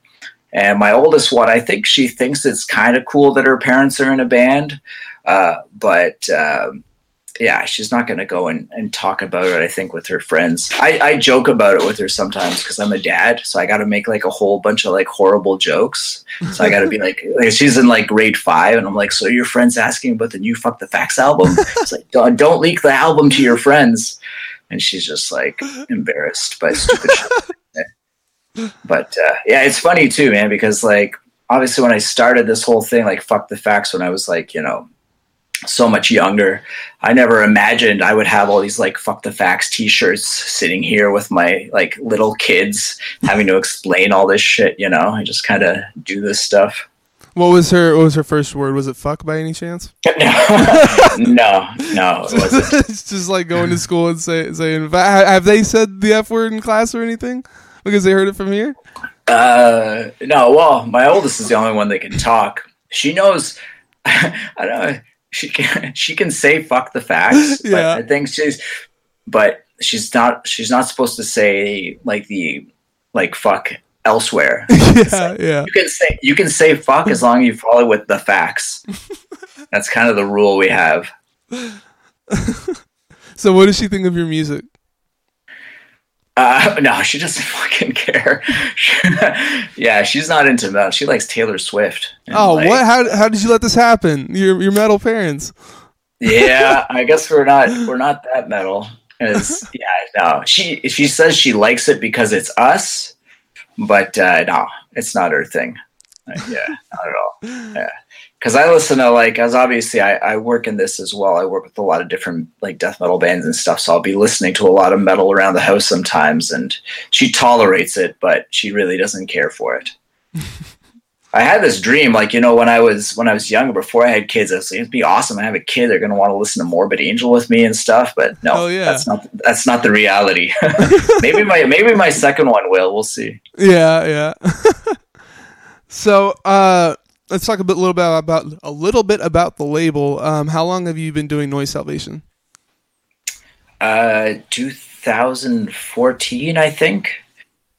And my oldest one, I think she thinks it's kind of cool that her parents are in a band. Uh, but um, yeah, she's not going to go and, and talk about it, I think, with her friends. I, I joke about it with her sometimes because I'm a dad. So I got to make like a whole bunch of like horrible jokes. So I got to be like, like, she's in like grade five. And I'm like, so your friend's asking about the new Fuck the Facts album? It's like, don't, don't leak the album to your friends. And she's just like embarrassed by stupid shit but uh, yeah, it's funny too, man, because like obviously when I started this whole thing, like fuck the facts, when I was like you know so much younger, I never imagined I would have all these like fuck the facts T-shirts sitting here with my like little kids having to explain all this shit. You know, I just kind of do this stuff. What was her What was her first word? Was it fuck by any chance? no, no, it wasn't. it's just like going to school and say, saying, have they said the f word in class or anything? Because they heard it from here. Uh, no, well, my oldest is the only one that can talk. She knows. I don't know. She can. She can say "fuck the facts." but Yeah. I think she's. But she's not. She's not supposed to say like the like fuck elsewhere. yeah, yeah. You can say you can say fuck as long as you follow with the facts. That's kind of the rule we have. So, what does she think of your music? Uh, no, she doesn't fucking care. yeah, she's not into metal. She likes Taylor Swift. Oh, like, what? How How did you let this happen? Your Your metal parents. yeah, I guess we're not we're not that metal. yeah, no. She she says she likes it because it's us, but uh, no, it's not her thing. Uh, yeah, not at all. Yeah, because I listen to like as obviously I, I work in this as well. I work with a lot of different like death metal bands and stuff, so I'll be listening to a lot of metal around the house sometimes, and she tolerates it, but she really doesn't care for it. I had this dream, like you know, when I was when I was younger, before I had kids, I was like, it'd be awesome. I have a kid; they're gonna want to listen to Morbid Angel with me and stuff. But no, Oh, yeah. that's not that's not the reality. maybe my maybe my second one will. We'll see. Yeah, yeah. so, uh, let's talk a bit, little bit about a little bit about the label. Um, how long have you been doing Noise Salvation? Uh, 2014, I think.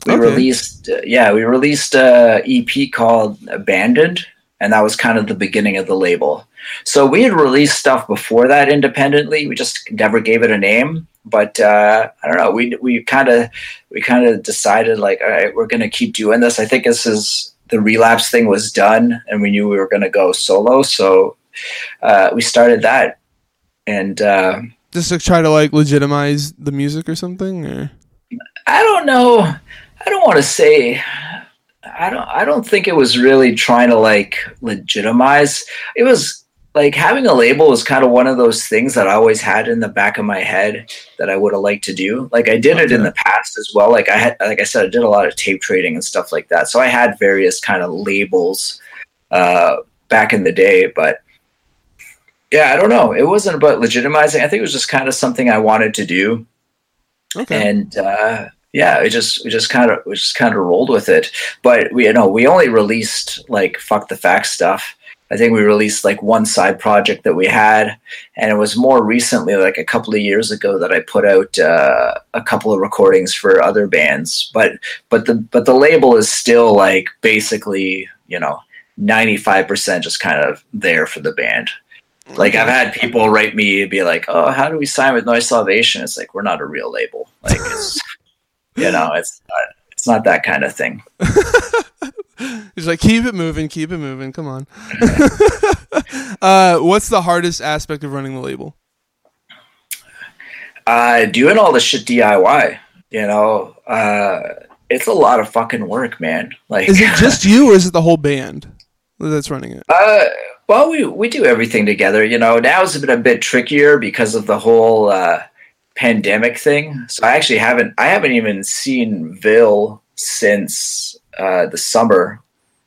We Okay. released, uh, yeah, we released a EP called Abandoned, and that was kind of the beginning of the label. So we had released stuff before that independently. We just never gave it a name. But uh, I don't know. We we kind of we kind of decided like, all right, we're gonna keep doing this. I think this is the relapse thing was done, and we knew we were gonna go solo. So uh, we started that, and. Uh, Just to try to like legitimize the music or something, or I don't know. I don't want to say. I don't. I don't think it was really trying to like legitimize. It was like having a label was kind of one of those things that I always had in the back of my head that I would have liked to do. Like I did it in the past as well. Like I had, like I said, I did a lot of tape trading and stuff like that. So I had various kind of labels uh, back in the day, but yeah, I don't know. It wasn't about legitimizing. I think it was just kind of something I wanted to do okay, and uh, yeah, we just we just kind of we just kind of rolled with it. But we you know we only released like fuck the facts stuff. I think we released like one side project that we had, and it was more recently, like a couple of years ago, that I put out uh, a couple of recordings for other bands. But but the but the label is still like basically you know ninety five percent just kind of there for the band. Like I've had people write me and be like, "Oh, how do we sign with Noise Salvation?" It's like we're not a real label. Like it's you know, it's not, it's not that kind of thing. He's like, keep it moving, keep it moving. Come on. uh, what's the hardest aspect of running the label? Uh, doing all the shit DIY. You know, uh, it's a lot of fucking work, man. Like, is it just you, or is it the whole band that's running it? Uh, well, we we do everything together. You know, now it's been a bit trickier because of the whole uh, pandemic thing. So I actually haven't I haven't even seen Vil since uh, the summer.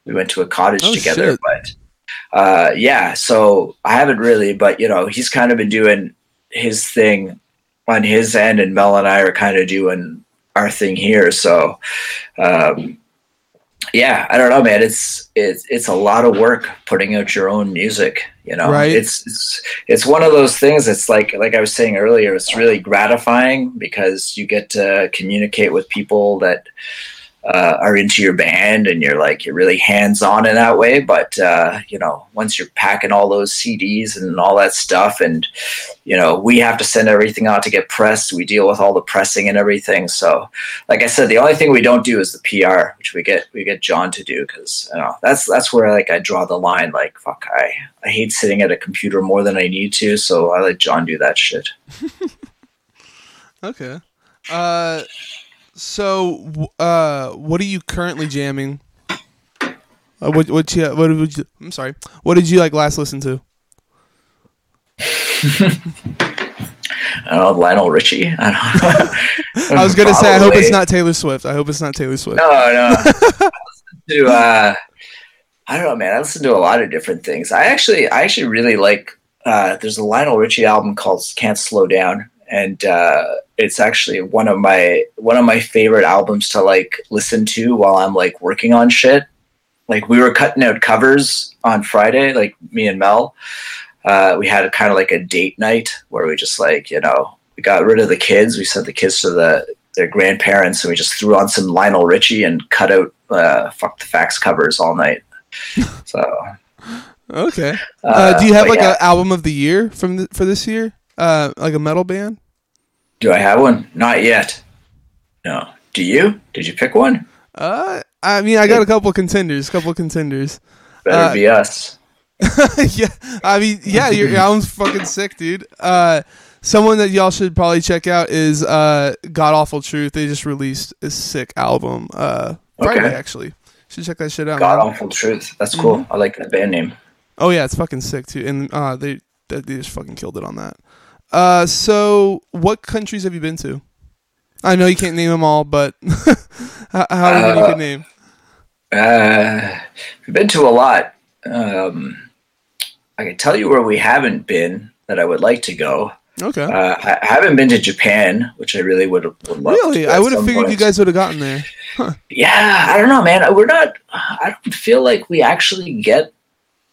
We went to a cottage oh, together, shit. but uh, yeah. So I haven't really, but you know, he's kind of been doing his thing on his end, and Mel and I are kind of doing our thing here. So, um, yeah, I don't know, man. It's it's it's a lot of work putting out your own music. You know, right? It's it's it's one of those things. It's like like I was saying earlier. It's really gratifying because you get to communicate with people that uh, are into your band and you're like you're really hands on in that way. But uh, you know, once you're packing all those CDs and all that stuff, and you know, we have to send everything out to get pressed. We deal with all the pressing and everything. So, like I said, the only thing we don't do is the PR, which we get we get John to do because you know that's that's where like I draw the line. Like fuck, I I hate sitting at a computer more than I need to, so I let John do that shit. okay. Uh so, uh, what are you currently jamming? Uh, what what you what would you? I'm sorry. What did you like last listen to? I don't know, Lionel Richie. I, I was gonna say, I hope it's not Taylor Swift. I hope it's not Taylor Swift. No, no. to uh, I don't know, man. I listen to a lot of different things. I actually, I actually really like. Uh, there's a Lionel Richie album called "Can't Slow Down," and uh, it's actually one of my one of my favorite albums to like listen to while I'm like working on shit. Like we were cutting out covers on Friday, like me and Mel. Uh, we had a kind of like a date night where we just like you know we got rid of the kids. We sent the kids to the their grandparents, and we just threw on some Lionel Richie and cut out uh, "Fuck the Facts" covers all night. so okay, uh, do you have like yeah. an album of the year from the, for this year? Uh, like a metal band? Do I have one? Not yet. No. Do you? Did you pick one? Uh, I mean, I got a couple contenders. Couple contenders. Better uh, be us. yeah, I mean, yeah, your, your album's fucking sick, dude. Uh, someone that y'all should probably check out is uh, God Awful Truth. They just released a sick album. Uh, Friday okay. actually. Should check that shit out. God Awful Truth. That's cool. Mm-hmm. I like that band name. Oh yeah, it's fucking sick too. And uh, they they just fucking killed it on that. Uh, so what countries have you been to? I know you can't name them all, but how, how many uh, you can name? Uh, we've been to a lot. Um, I can tell you where we haven't been that I would like to go. Okay. Uh, I, haven't been to Japan, which I really would, have. Really, I would have figured point. you guys would have gotten there. Huh. Yeah, I don't know, man. We're not. I don't feel like we actually get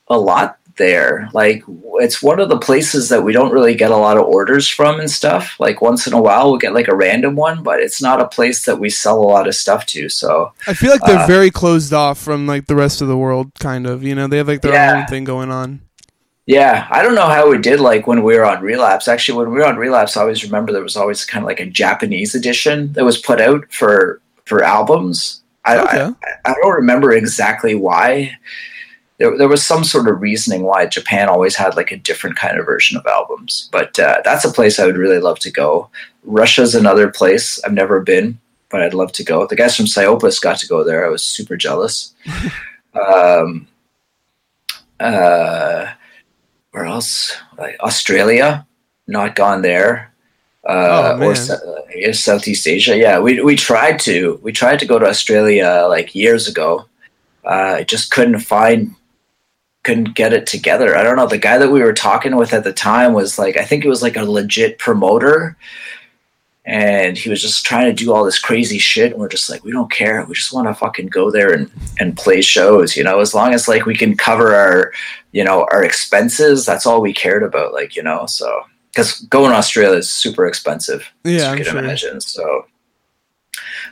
a lot there. Like it's one of the places that we don't really get a lot of orders from and stuff. Like once in a while we'll get like a random one, but it's not a place that we sell a lot of stuff to. So I feel like they're uh, very closed off from like the rest of the world kind of, you know, they have like their yeah. own thing going on. Yeah, I don't know how we did like when we were on Relapse. Actually, when we were on Relapse, I always remember there was always kind of like a Japanese edition that was put out for for albums. I, okay. I, I don't remember exactly why there, there was some sort of reasoning why Japan always had like a different kind of version of albums. But uh, that's a place I would really love to go. Russia's another place I've never been, but I'd love to go. The guys from Psyopus got to go there. I was super jealous. um, uh, where else? Like Australia, not gone there. Uh, oh, or uh, Southeast Asia. Yeah, we we tried to we tried to go to Australia like years ago. Uh, I just couldn't find couldn't get it together. I don't know. The guy that we were talking with at the time was like, I think it was like a legit promoter. And he was just trying to do all this crazy shit. And we're just like, we don't care. We just want to fucking go there and, and play shows, you know, as long as like we can cover our, you know, our expenses. That's all we cared about. Like, you know, so because going to Australia is super expensive. Yeah. you can sure. imagine. So,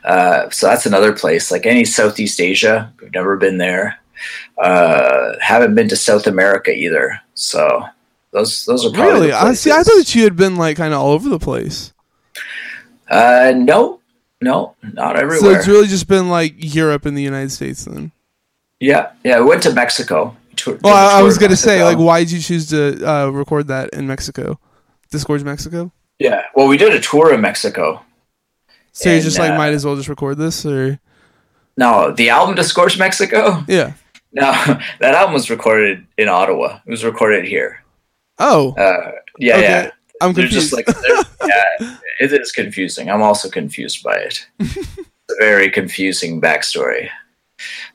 uh, so that's another place like any Southeast Asia. We've never been there. Uh, haven't been to South America either. So those those are probably really. I see. I thought you had been like kind of all over the place. Uh, no, no, not everywhere. So it's really just been like Europe and the United States then. Yeah, yeah. We went to Mexico. Tour, well, I, I was gonna say, like, why did you choose to uh, record that in Mexico? Disgorge Mexico. Yeah. Well, we did a tour in Mexico. So you're just like, uh, might as well just record this, or no? The album Disgorge Mexico. Yeah. No, that album was recorded in Ottawa. It was recorded here. Oh. Uh, yeah, okay. yeah. I'm confused. They're just like, yeah, it is confusing. I'm also confused by it. it's a very confusing backstory.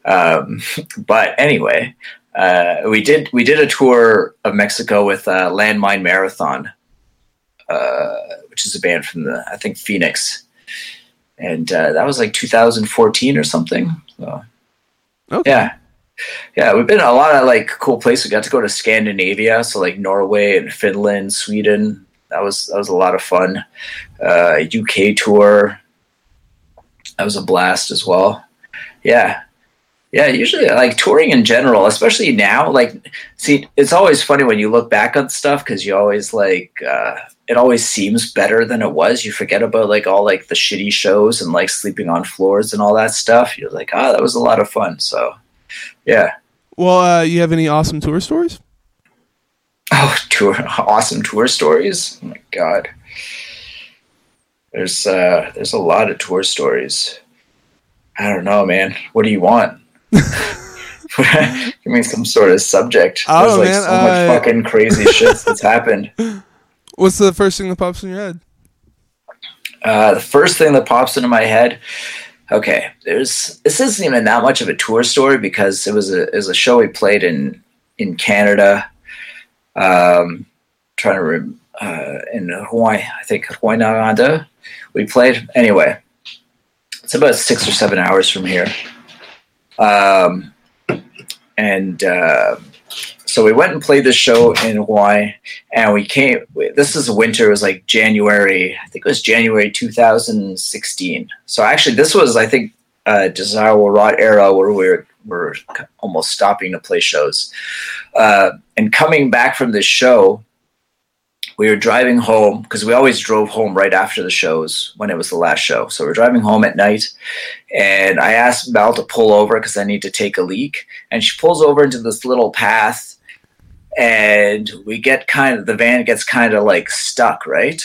Um, but anyway, uh, we did we did a tour of Mexico with uh, Landmine Marathon, uh, which is a band from the I think Phoenix, and uh, that was like 2014 or something. So, okay. yeah, yeah, we've been a lot of like cool places. We got to go to Scandinavia, so like Norway and Finland, Sweden. That was that was a lot of fun. Uh, UK tour. That was a blast as well. Yeah, yeah, usually like touring in general, especially now. Like, see, it's always funny when you look back on stuff because you always like uh, it always seems better than it was. You forget about like all like the shitty shows and like sleeping on floors and all that stuff. You're like, oh, that was a lot of fun. So, yeah. Well, uh, you have any awesome tour stories? Oh, tour awesome tour stories! Oh my god, there's uh, there's a lot of tour stories. I don't know, man. What do you want? Give me some sort of subject. Oh, There's like man, so uh, much fucking crazy shit that's happened. What's the first thing that pops in your head? Uh, the first thing that pops into my head. Okay, there's this isn't even that much of a tour story because it was a it was a show we played in in Canada. Um, trying to uh, in Hawaii, I think Hawaii, We played anyway. It's about six or seven hours from here. Um, and uh, so we went and played this show in Hawaii, and we came. This is winter. It was like January. I think it was January 2016. So actually, this was I think a Desire Will Rot era where we were, were almost stopping to play shows. Uh, and coming back from this show, we were driving home because we always drove home right after the shows when it was the last show. So we're driving home at night, and I asked Mel to pull over because I need to take a leak, and she pulls over into this little path, and we get kind of the van gets kind of like stuck, right?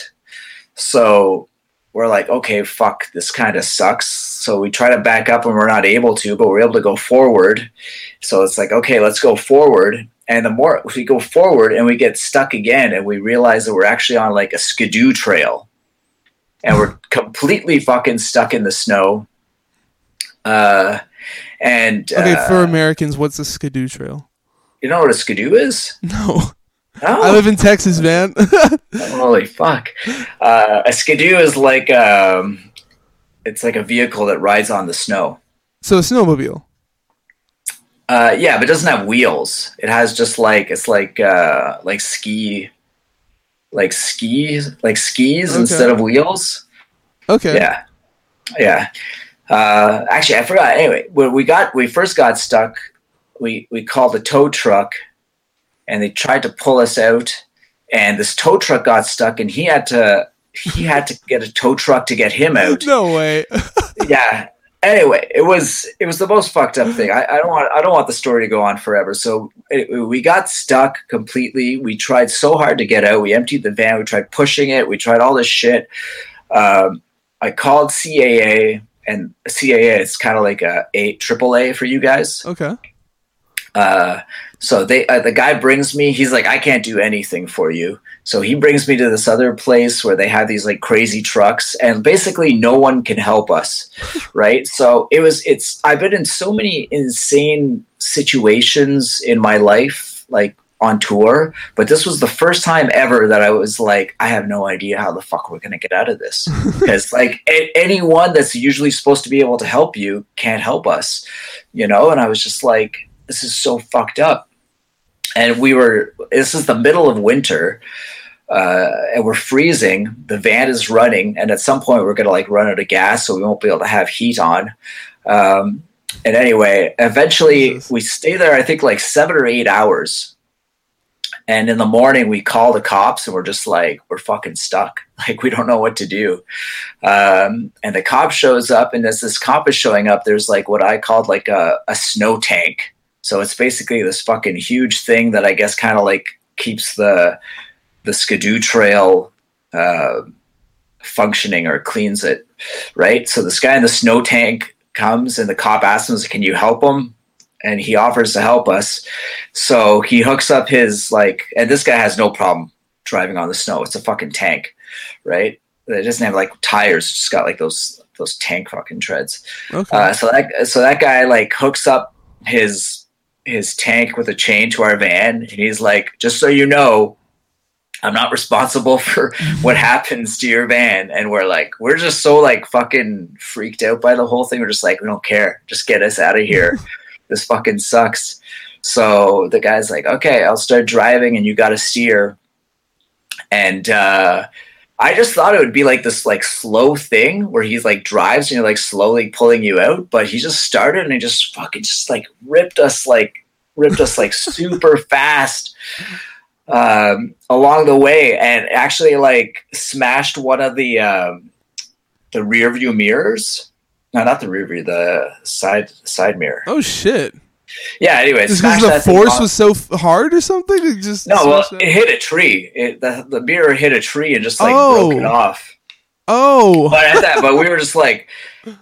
So we're like, okay, fuck, this kind of sucks. So we try to back up and we're not able to, but we're able to go forward. So it's like, okay, let's go forward and the more we go forward and we get stuck again and we realize that we're actually on like a skidoo trail and we're completely fucking stuck in the snow. Uh, and okay, uh, for Americans, what's a skidoo trail? You know what a skidoo is? No. No? I live in Texas, man. Holy fuck! Uh, a skidoo is like um, it's like a vehicle that rides on the snow. So a snowmobile. Uh, yeah, but it doesn't have wheels. It has just like it's like uh, like ski, like skis, like skis okay. instead of wheels. Okay. Yeah, yeah. Uh, actually, I forgot. Anyway, when we got we first got stuck, we we called the tow truck, and they tried to pull us out, and this tow truck got stuck, and he had to he had to get a tow truck to get him out. No way. yeah, anyway, it was it was the most fucked up thing. I, I, don't want I don't want the story to go on forever. So it, we got stuck completely. We tried so hard to get out. We emptied the van. We tried pushing it. We tried all this shit. Um, I called CAA, and CAA is kind of like a, a triple A for you guys. Okay. Uh, so they uh, the guy brings me. He's like, I can't do anything for you. So he brings me to this other place where they have these like crazy trucks, and basically no one can help us, right? So it was. It's. I've been in so many insane situations in my life, like on tour, but this was the first time ever that I was like, I have no idea how the fuck we're gonna get out of this because like a- anyone that's usually supposed to be able to help you can't help us, you know. And I was just like, this is so fucked up. And we were. This is the middle of winter uh, and we're freezing. The van is running, and at some point we're going to like run out of gas, so we won't be able to have heat on. Um, and anyway, eventually Jesus. we stay there. I think like seven or eight hours, And in the morning, we call the cops and we're just like, we're fucking stuck. Like, we don't know what to do. Um, and the cop shows up, and as this cop is showing up, there's like what I called like a, a snow tank. So it's basically this fucking huge thing that I guess kind of like keeps the the skidoo trail uh, functioning or cleans it, right? So this guy in the snow tank comes, and the cop asks him, "Can you help him?" and he offers to help us. So he hooks up his like, and this guy has no problem driving on the snow. It's a fucking tank, right? It doesn't have like tires; it's just got like those those tank fucking treads. Okay. Uh, so that so that guy like hooks up his his tank with a chain to our van, and he's like, "Just so you know." I'm not responsible for what happens to your van. And we're like, we're just so like fucking freaked out by the whole thing. We're just like, we don't care. Just get us out of here. this fucking sucks. So the guy's like, okay, I'll start driving and you got to steer. And uh, I just thought it would be like this like slow thing where he's like drives and you're like slowly pulling you out, but he just started and he just fucking just like ripped us like ripped us like super fast um, along the way and actually like smashed one of the um, the rear view mirrors no, not the rear view, the side side mirror. Oh shit! Yeah. Anyway, because the force was so hard or something. It just no. Well, it hit a tree. It, the the mirror hit a tree and just like oh. broke it off. Oh. But at that, but we were just like,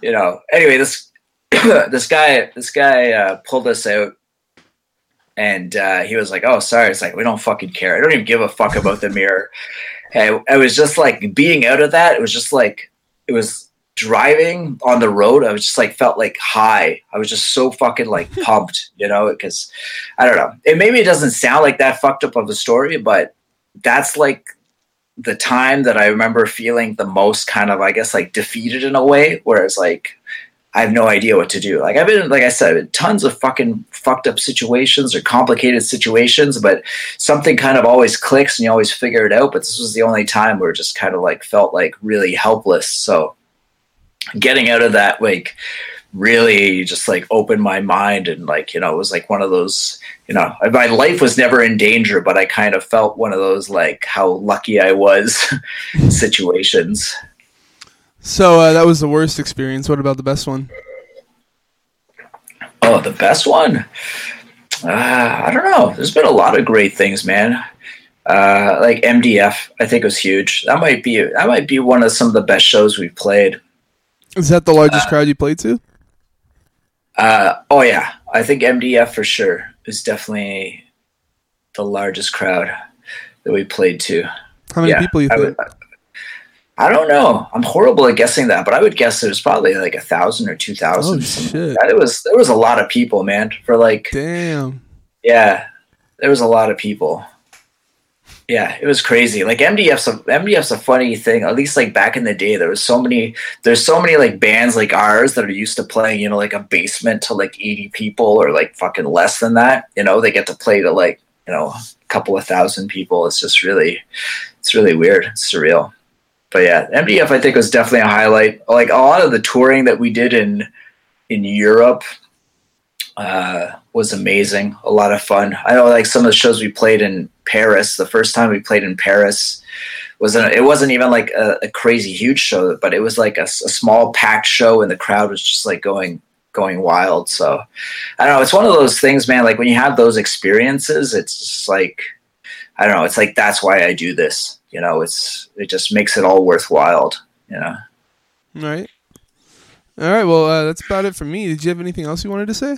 you know. Anyway, this this guy this guy uh, pulled us out. And uh, he was like, "Oh, sorry." It's like we don't fucking care. I don't even give a fuck about the mirror. I was just like being out of that. It was just like it was driving on the road, I was just like felt like high. I was just so fucking like pumped, you know, because I don't know. It maybe it doesn't sound like that fucked up of a story, but that's like the time that I remember feeling the most kind of, I guess, like defeated in a way, whereas like I have no idea what to do. Like I've been, like I said, tons of fucking fucked up situations or complicated situations, but something kind of always clicks and you always figure it out. But this was the only time where it just kind of like felt like really helpless. So getting out of that like really just like opened my mind and like you know it was like one of those you know my life was never in danger but i kind of felt one of those like how lucky i was situations. So uh, that was the worst experience. What about the best one? Oh the best one? Uh, i don't know. There's been a lot of great things man. Uh, like mdf i think was huge. That might be that might be one of some of the best shows we've played is that the largest uh, crowd you played to? Uh, oh yeah, I think MDF for sure is definitely the largest crowd that we played to. How many yeah, people you think? I, I don't know. I'm horrible at guessing that, but I would guess it was probably like a thousand or two thousand. Oh shit! Like it was there was a lot of people, man. For like, damn. Yeah, there was a lot of people. Yeah, it was crazy. Like MDF's a MDF's a funny thing. At least like back in the day, there was so many. There's so many like bands like ours that are used to playing, you know, like a basement to like 80 people or like fucking less than that. You know, they get to play to like you know a couple of thousand people. It's just really, it's really weird. It's surreal. But yeah, MDF I think was definitely a highlight. Like a lot of the touring that we did in in Europe uh, was amazing. A lot of fun. I know like some of the shows we played in Paris. The first time we played in Paris was a, it wasn't even like a, a, crazy huge show, but it was like a, a, small packed show, and the crowd was just like going going wild. So I don't know. It's one of those things, man. Like when you have those experiences, it's just like I don't know. It's like that's why I do this. You know, it's it just makes it all worthwhile. You know. All right. All right. Well, uh, that's about it for me. Did you have anything else you wanted to say?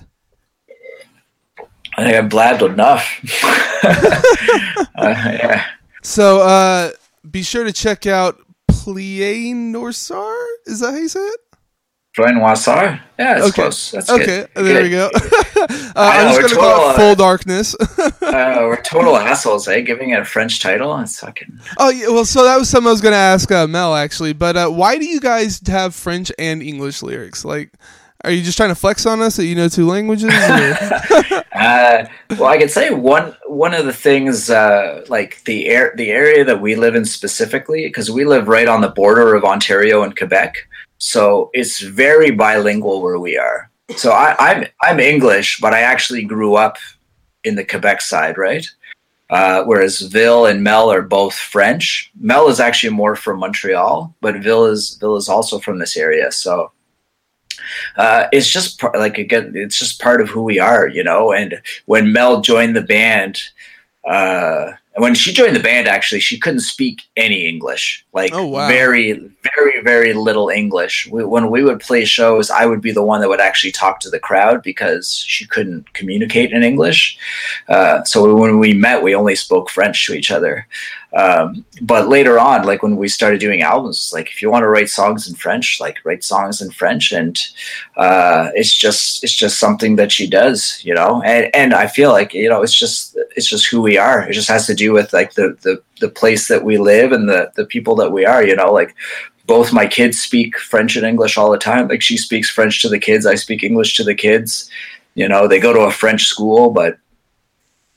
I think I blabbed enough. uh, yeah. So uh, be sure to check out Plie Norsar. Is that how you say it? Plie Norsar? Yeah, that's okay. close. That's okay, good. there we go. uh, I'm just going to call it Full Darkness. uh, we're total assholes, eh? Giving it a French title? It's fucking. Oh, yeah, well, so that was something I was going to ask uh, Mel, actually. But uh, why do you guys have French and English lyrics? Like, are you just trying to flex on us that you know two languages? uh, well, I could say one one of the things, uh, like the air, the area that we live in specifically, because we live right on the border of Ontario and Quebec, so it's very bilingual where we are. So I, I'm I'm English, but I actually grew up in the Quebec side, right? Uh, whereas Ville and Mel are both French. Mel is actually more from Montreal, but Ville is Vil is also from this area. So uh, it's just par- like again, it's just part of who we are, you know. And when Mel joined the band, uh, when she joined the band, actually, she couldn't speak any English, like Oh, wow. very, very, very little English. We, when we would play shows, I would be the one that would actually talk to the crowd because she couldn't communicate in English. Uh, so when we met, we only spoke French to each other. Um, but later on, like when we started doing albums, like if you want to write songs in French, like write songs in French, and uh, it's just it's just something that she does, you know. And and I feel like you know it's just it's just who we are. It just has to do with like the the the place that we live and the the people that we are, you know. Like both my kids speak French and English all the time. Like she speaks French to the kids, I speak English to the kids. You know, they go to a French school, but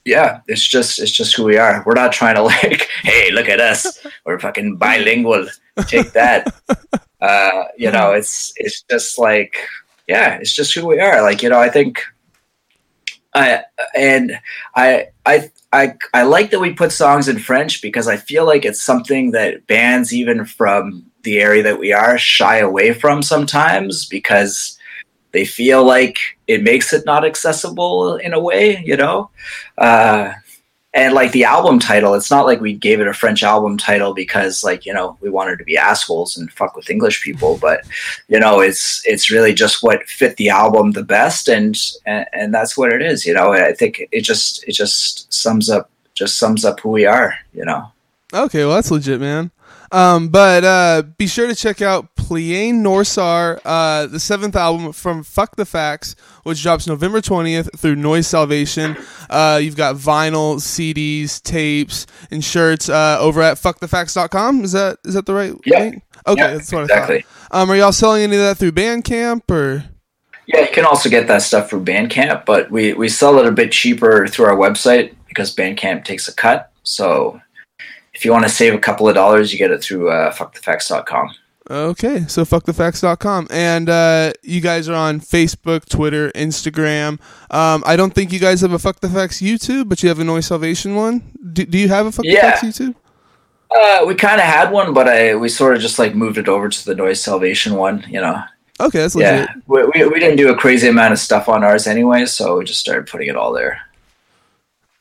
yeah, it's just it's just who we are. We're not trying to like, hey, look at us. We're fucking bilingual. Take that. uh, you know, it's it's just like yeah, it's just who we are. Like, you know, I think I and I I I I like that we put songs in French because I feel like it's something that bands even from the area that we are shy away from sometimes because they feel like it makes it not accessible in a way, you know? Uh, and like the album title, it's not like we gave it a French album title because like, you know, we wanted to be assholes and fuck with English people, but you know, it's it's really just what fit the album the best and and, and that's what it is, you know. I think it just it just sums up just sums up who we are, you know. Okay, well that's legit, man. Um, but uh, be sure to check out Pliane Norsar, uh, the seventh album from Fuck the Facts, which drops November 20th through Noise Salvation. Uh, you've got vinyl, CDs, tapes, and shirts uh, over at fuckthefacts.com. Is that is that the right Yeah. Okay, Yeah, that's what I exactly. thought. Um, are y'all selling any of that through Bandcamp or? Yeah, you can also get that stuff through Bandcamp, but we, we sell it a bit cheaper through our website because Bandcamp takes a cut. So if you want to save a couple of dollars, you get it through uh, fuckthefacts.com. Okay, so fuckthefacts.com. And uh, you guys are on Facebook, Twitter, Instagram. Um, I don't think you guys have a Fuck the Facts YouTube, but you have a Noise Salvation one. Do, do you have a Fuck Yeah. the Facts YouTube? Uh, we kind of had one, but I we sort of just like moved it over to the Noise Salvation one, you know. Okay, that's legit. Yeah, we, we, we didn't do a crazy amount of stuff on ours anyway, so we just started putting it all there.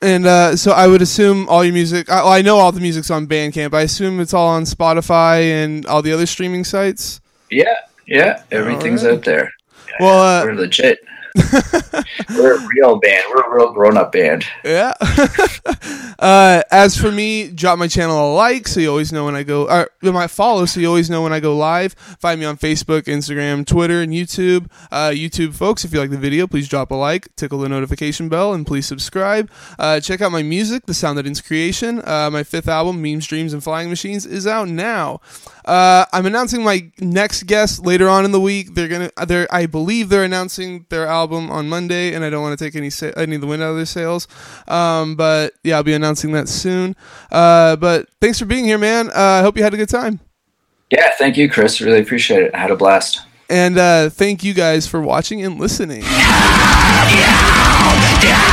And uh, so I would assume all your music, I, well, I know all the music's on Bandcamp. I assume it's all on Spotify and all the other streaming sites. Yeah, yeah, everything's Alright. out there. Well, uh, We're legit. We're a real band. We're a real grown up band. Yeah. uh, as for me, drop my channel a like so you always know when I go. Or might follow so you always know when I go live. Find me on Facebook, Instagram, Twitter, and YouTube. Uh, YouTube folks, if you like the video, please drop a like, tickle the notification bell, and please subscribe. Uh, check out my music, The Sound That Ends Creation. Uh, my fifth album, Memes, Dreams, and Flying Machines, is out now. Uh, I'm announcing my next guest later on in the week. They're gonna, they're, I believe they're announcing their album on Monday, and I don't want to take any sa- any of the wind out of their sails. Um, but yeah, I'll be announcing that soon. Uh, but thanks for being here, man. Uh, I hope you had a good time, Yeah, thank you, Chris. Really appreciate it. I had a blast. and uh, thank you guys for watching and listening. Yeah.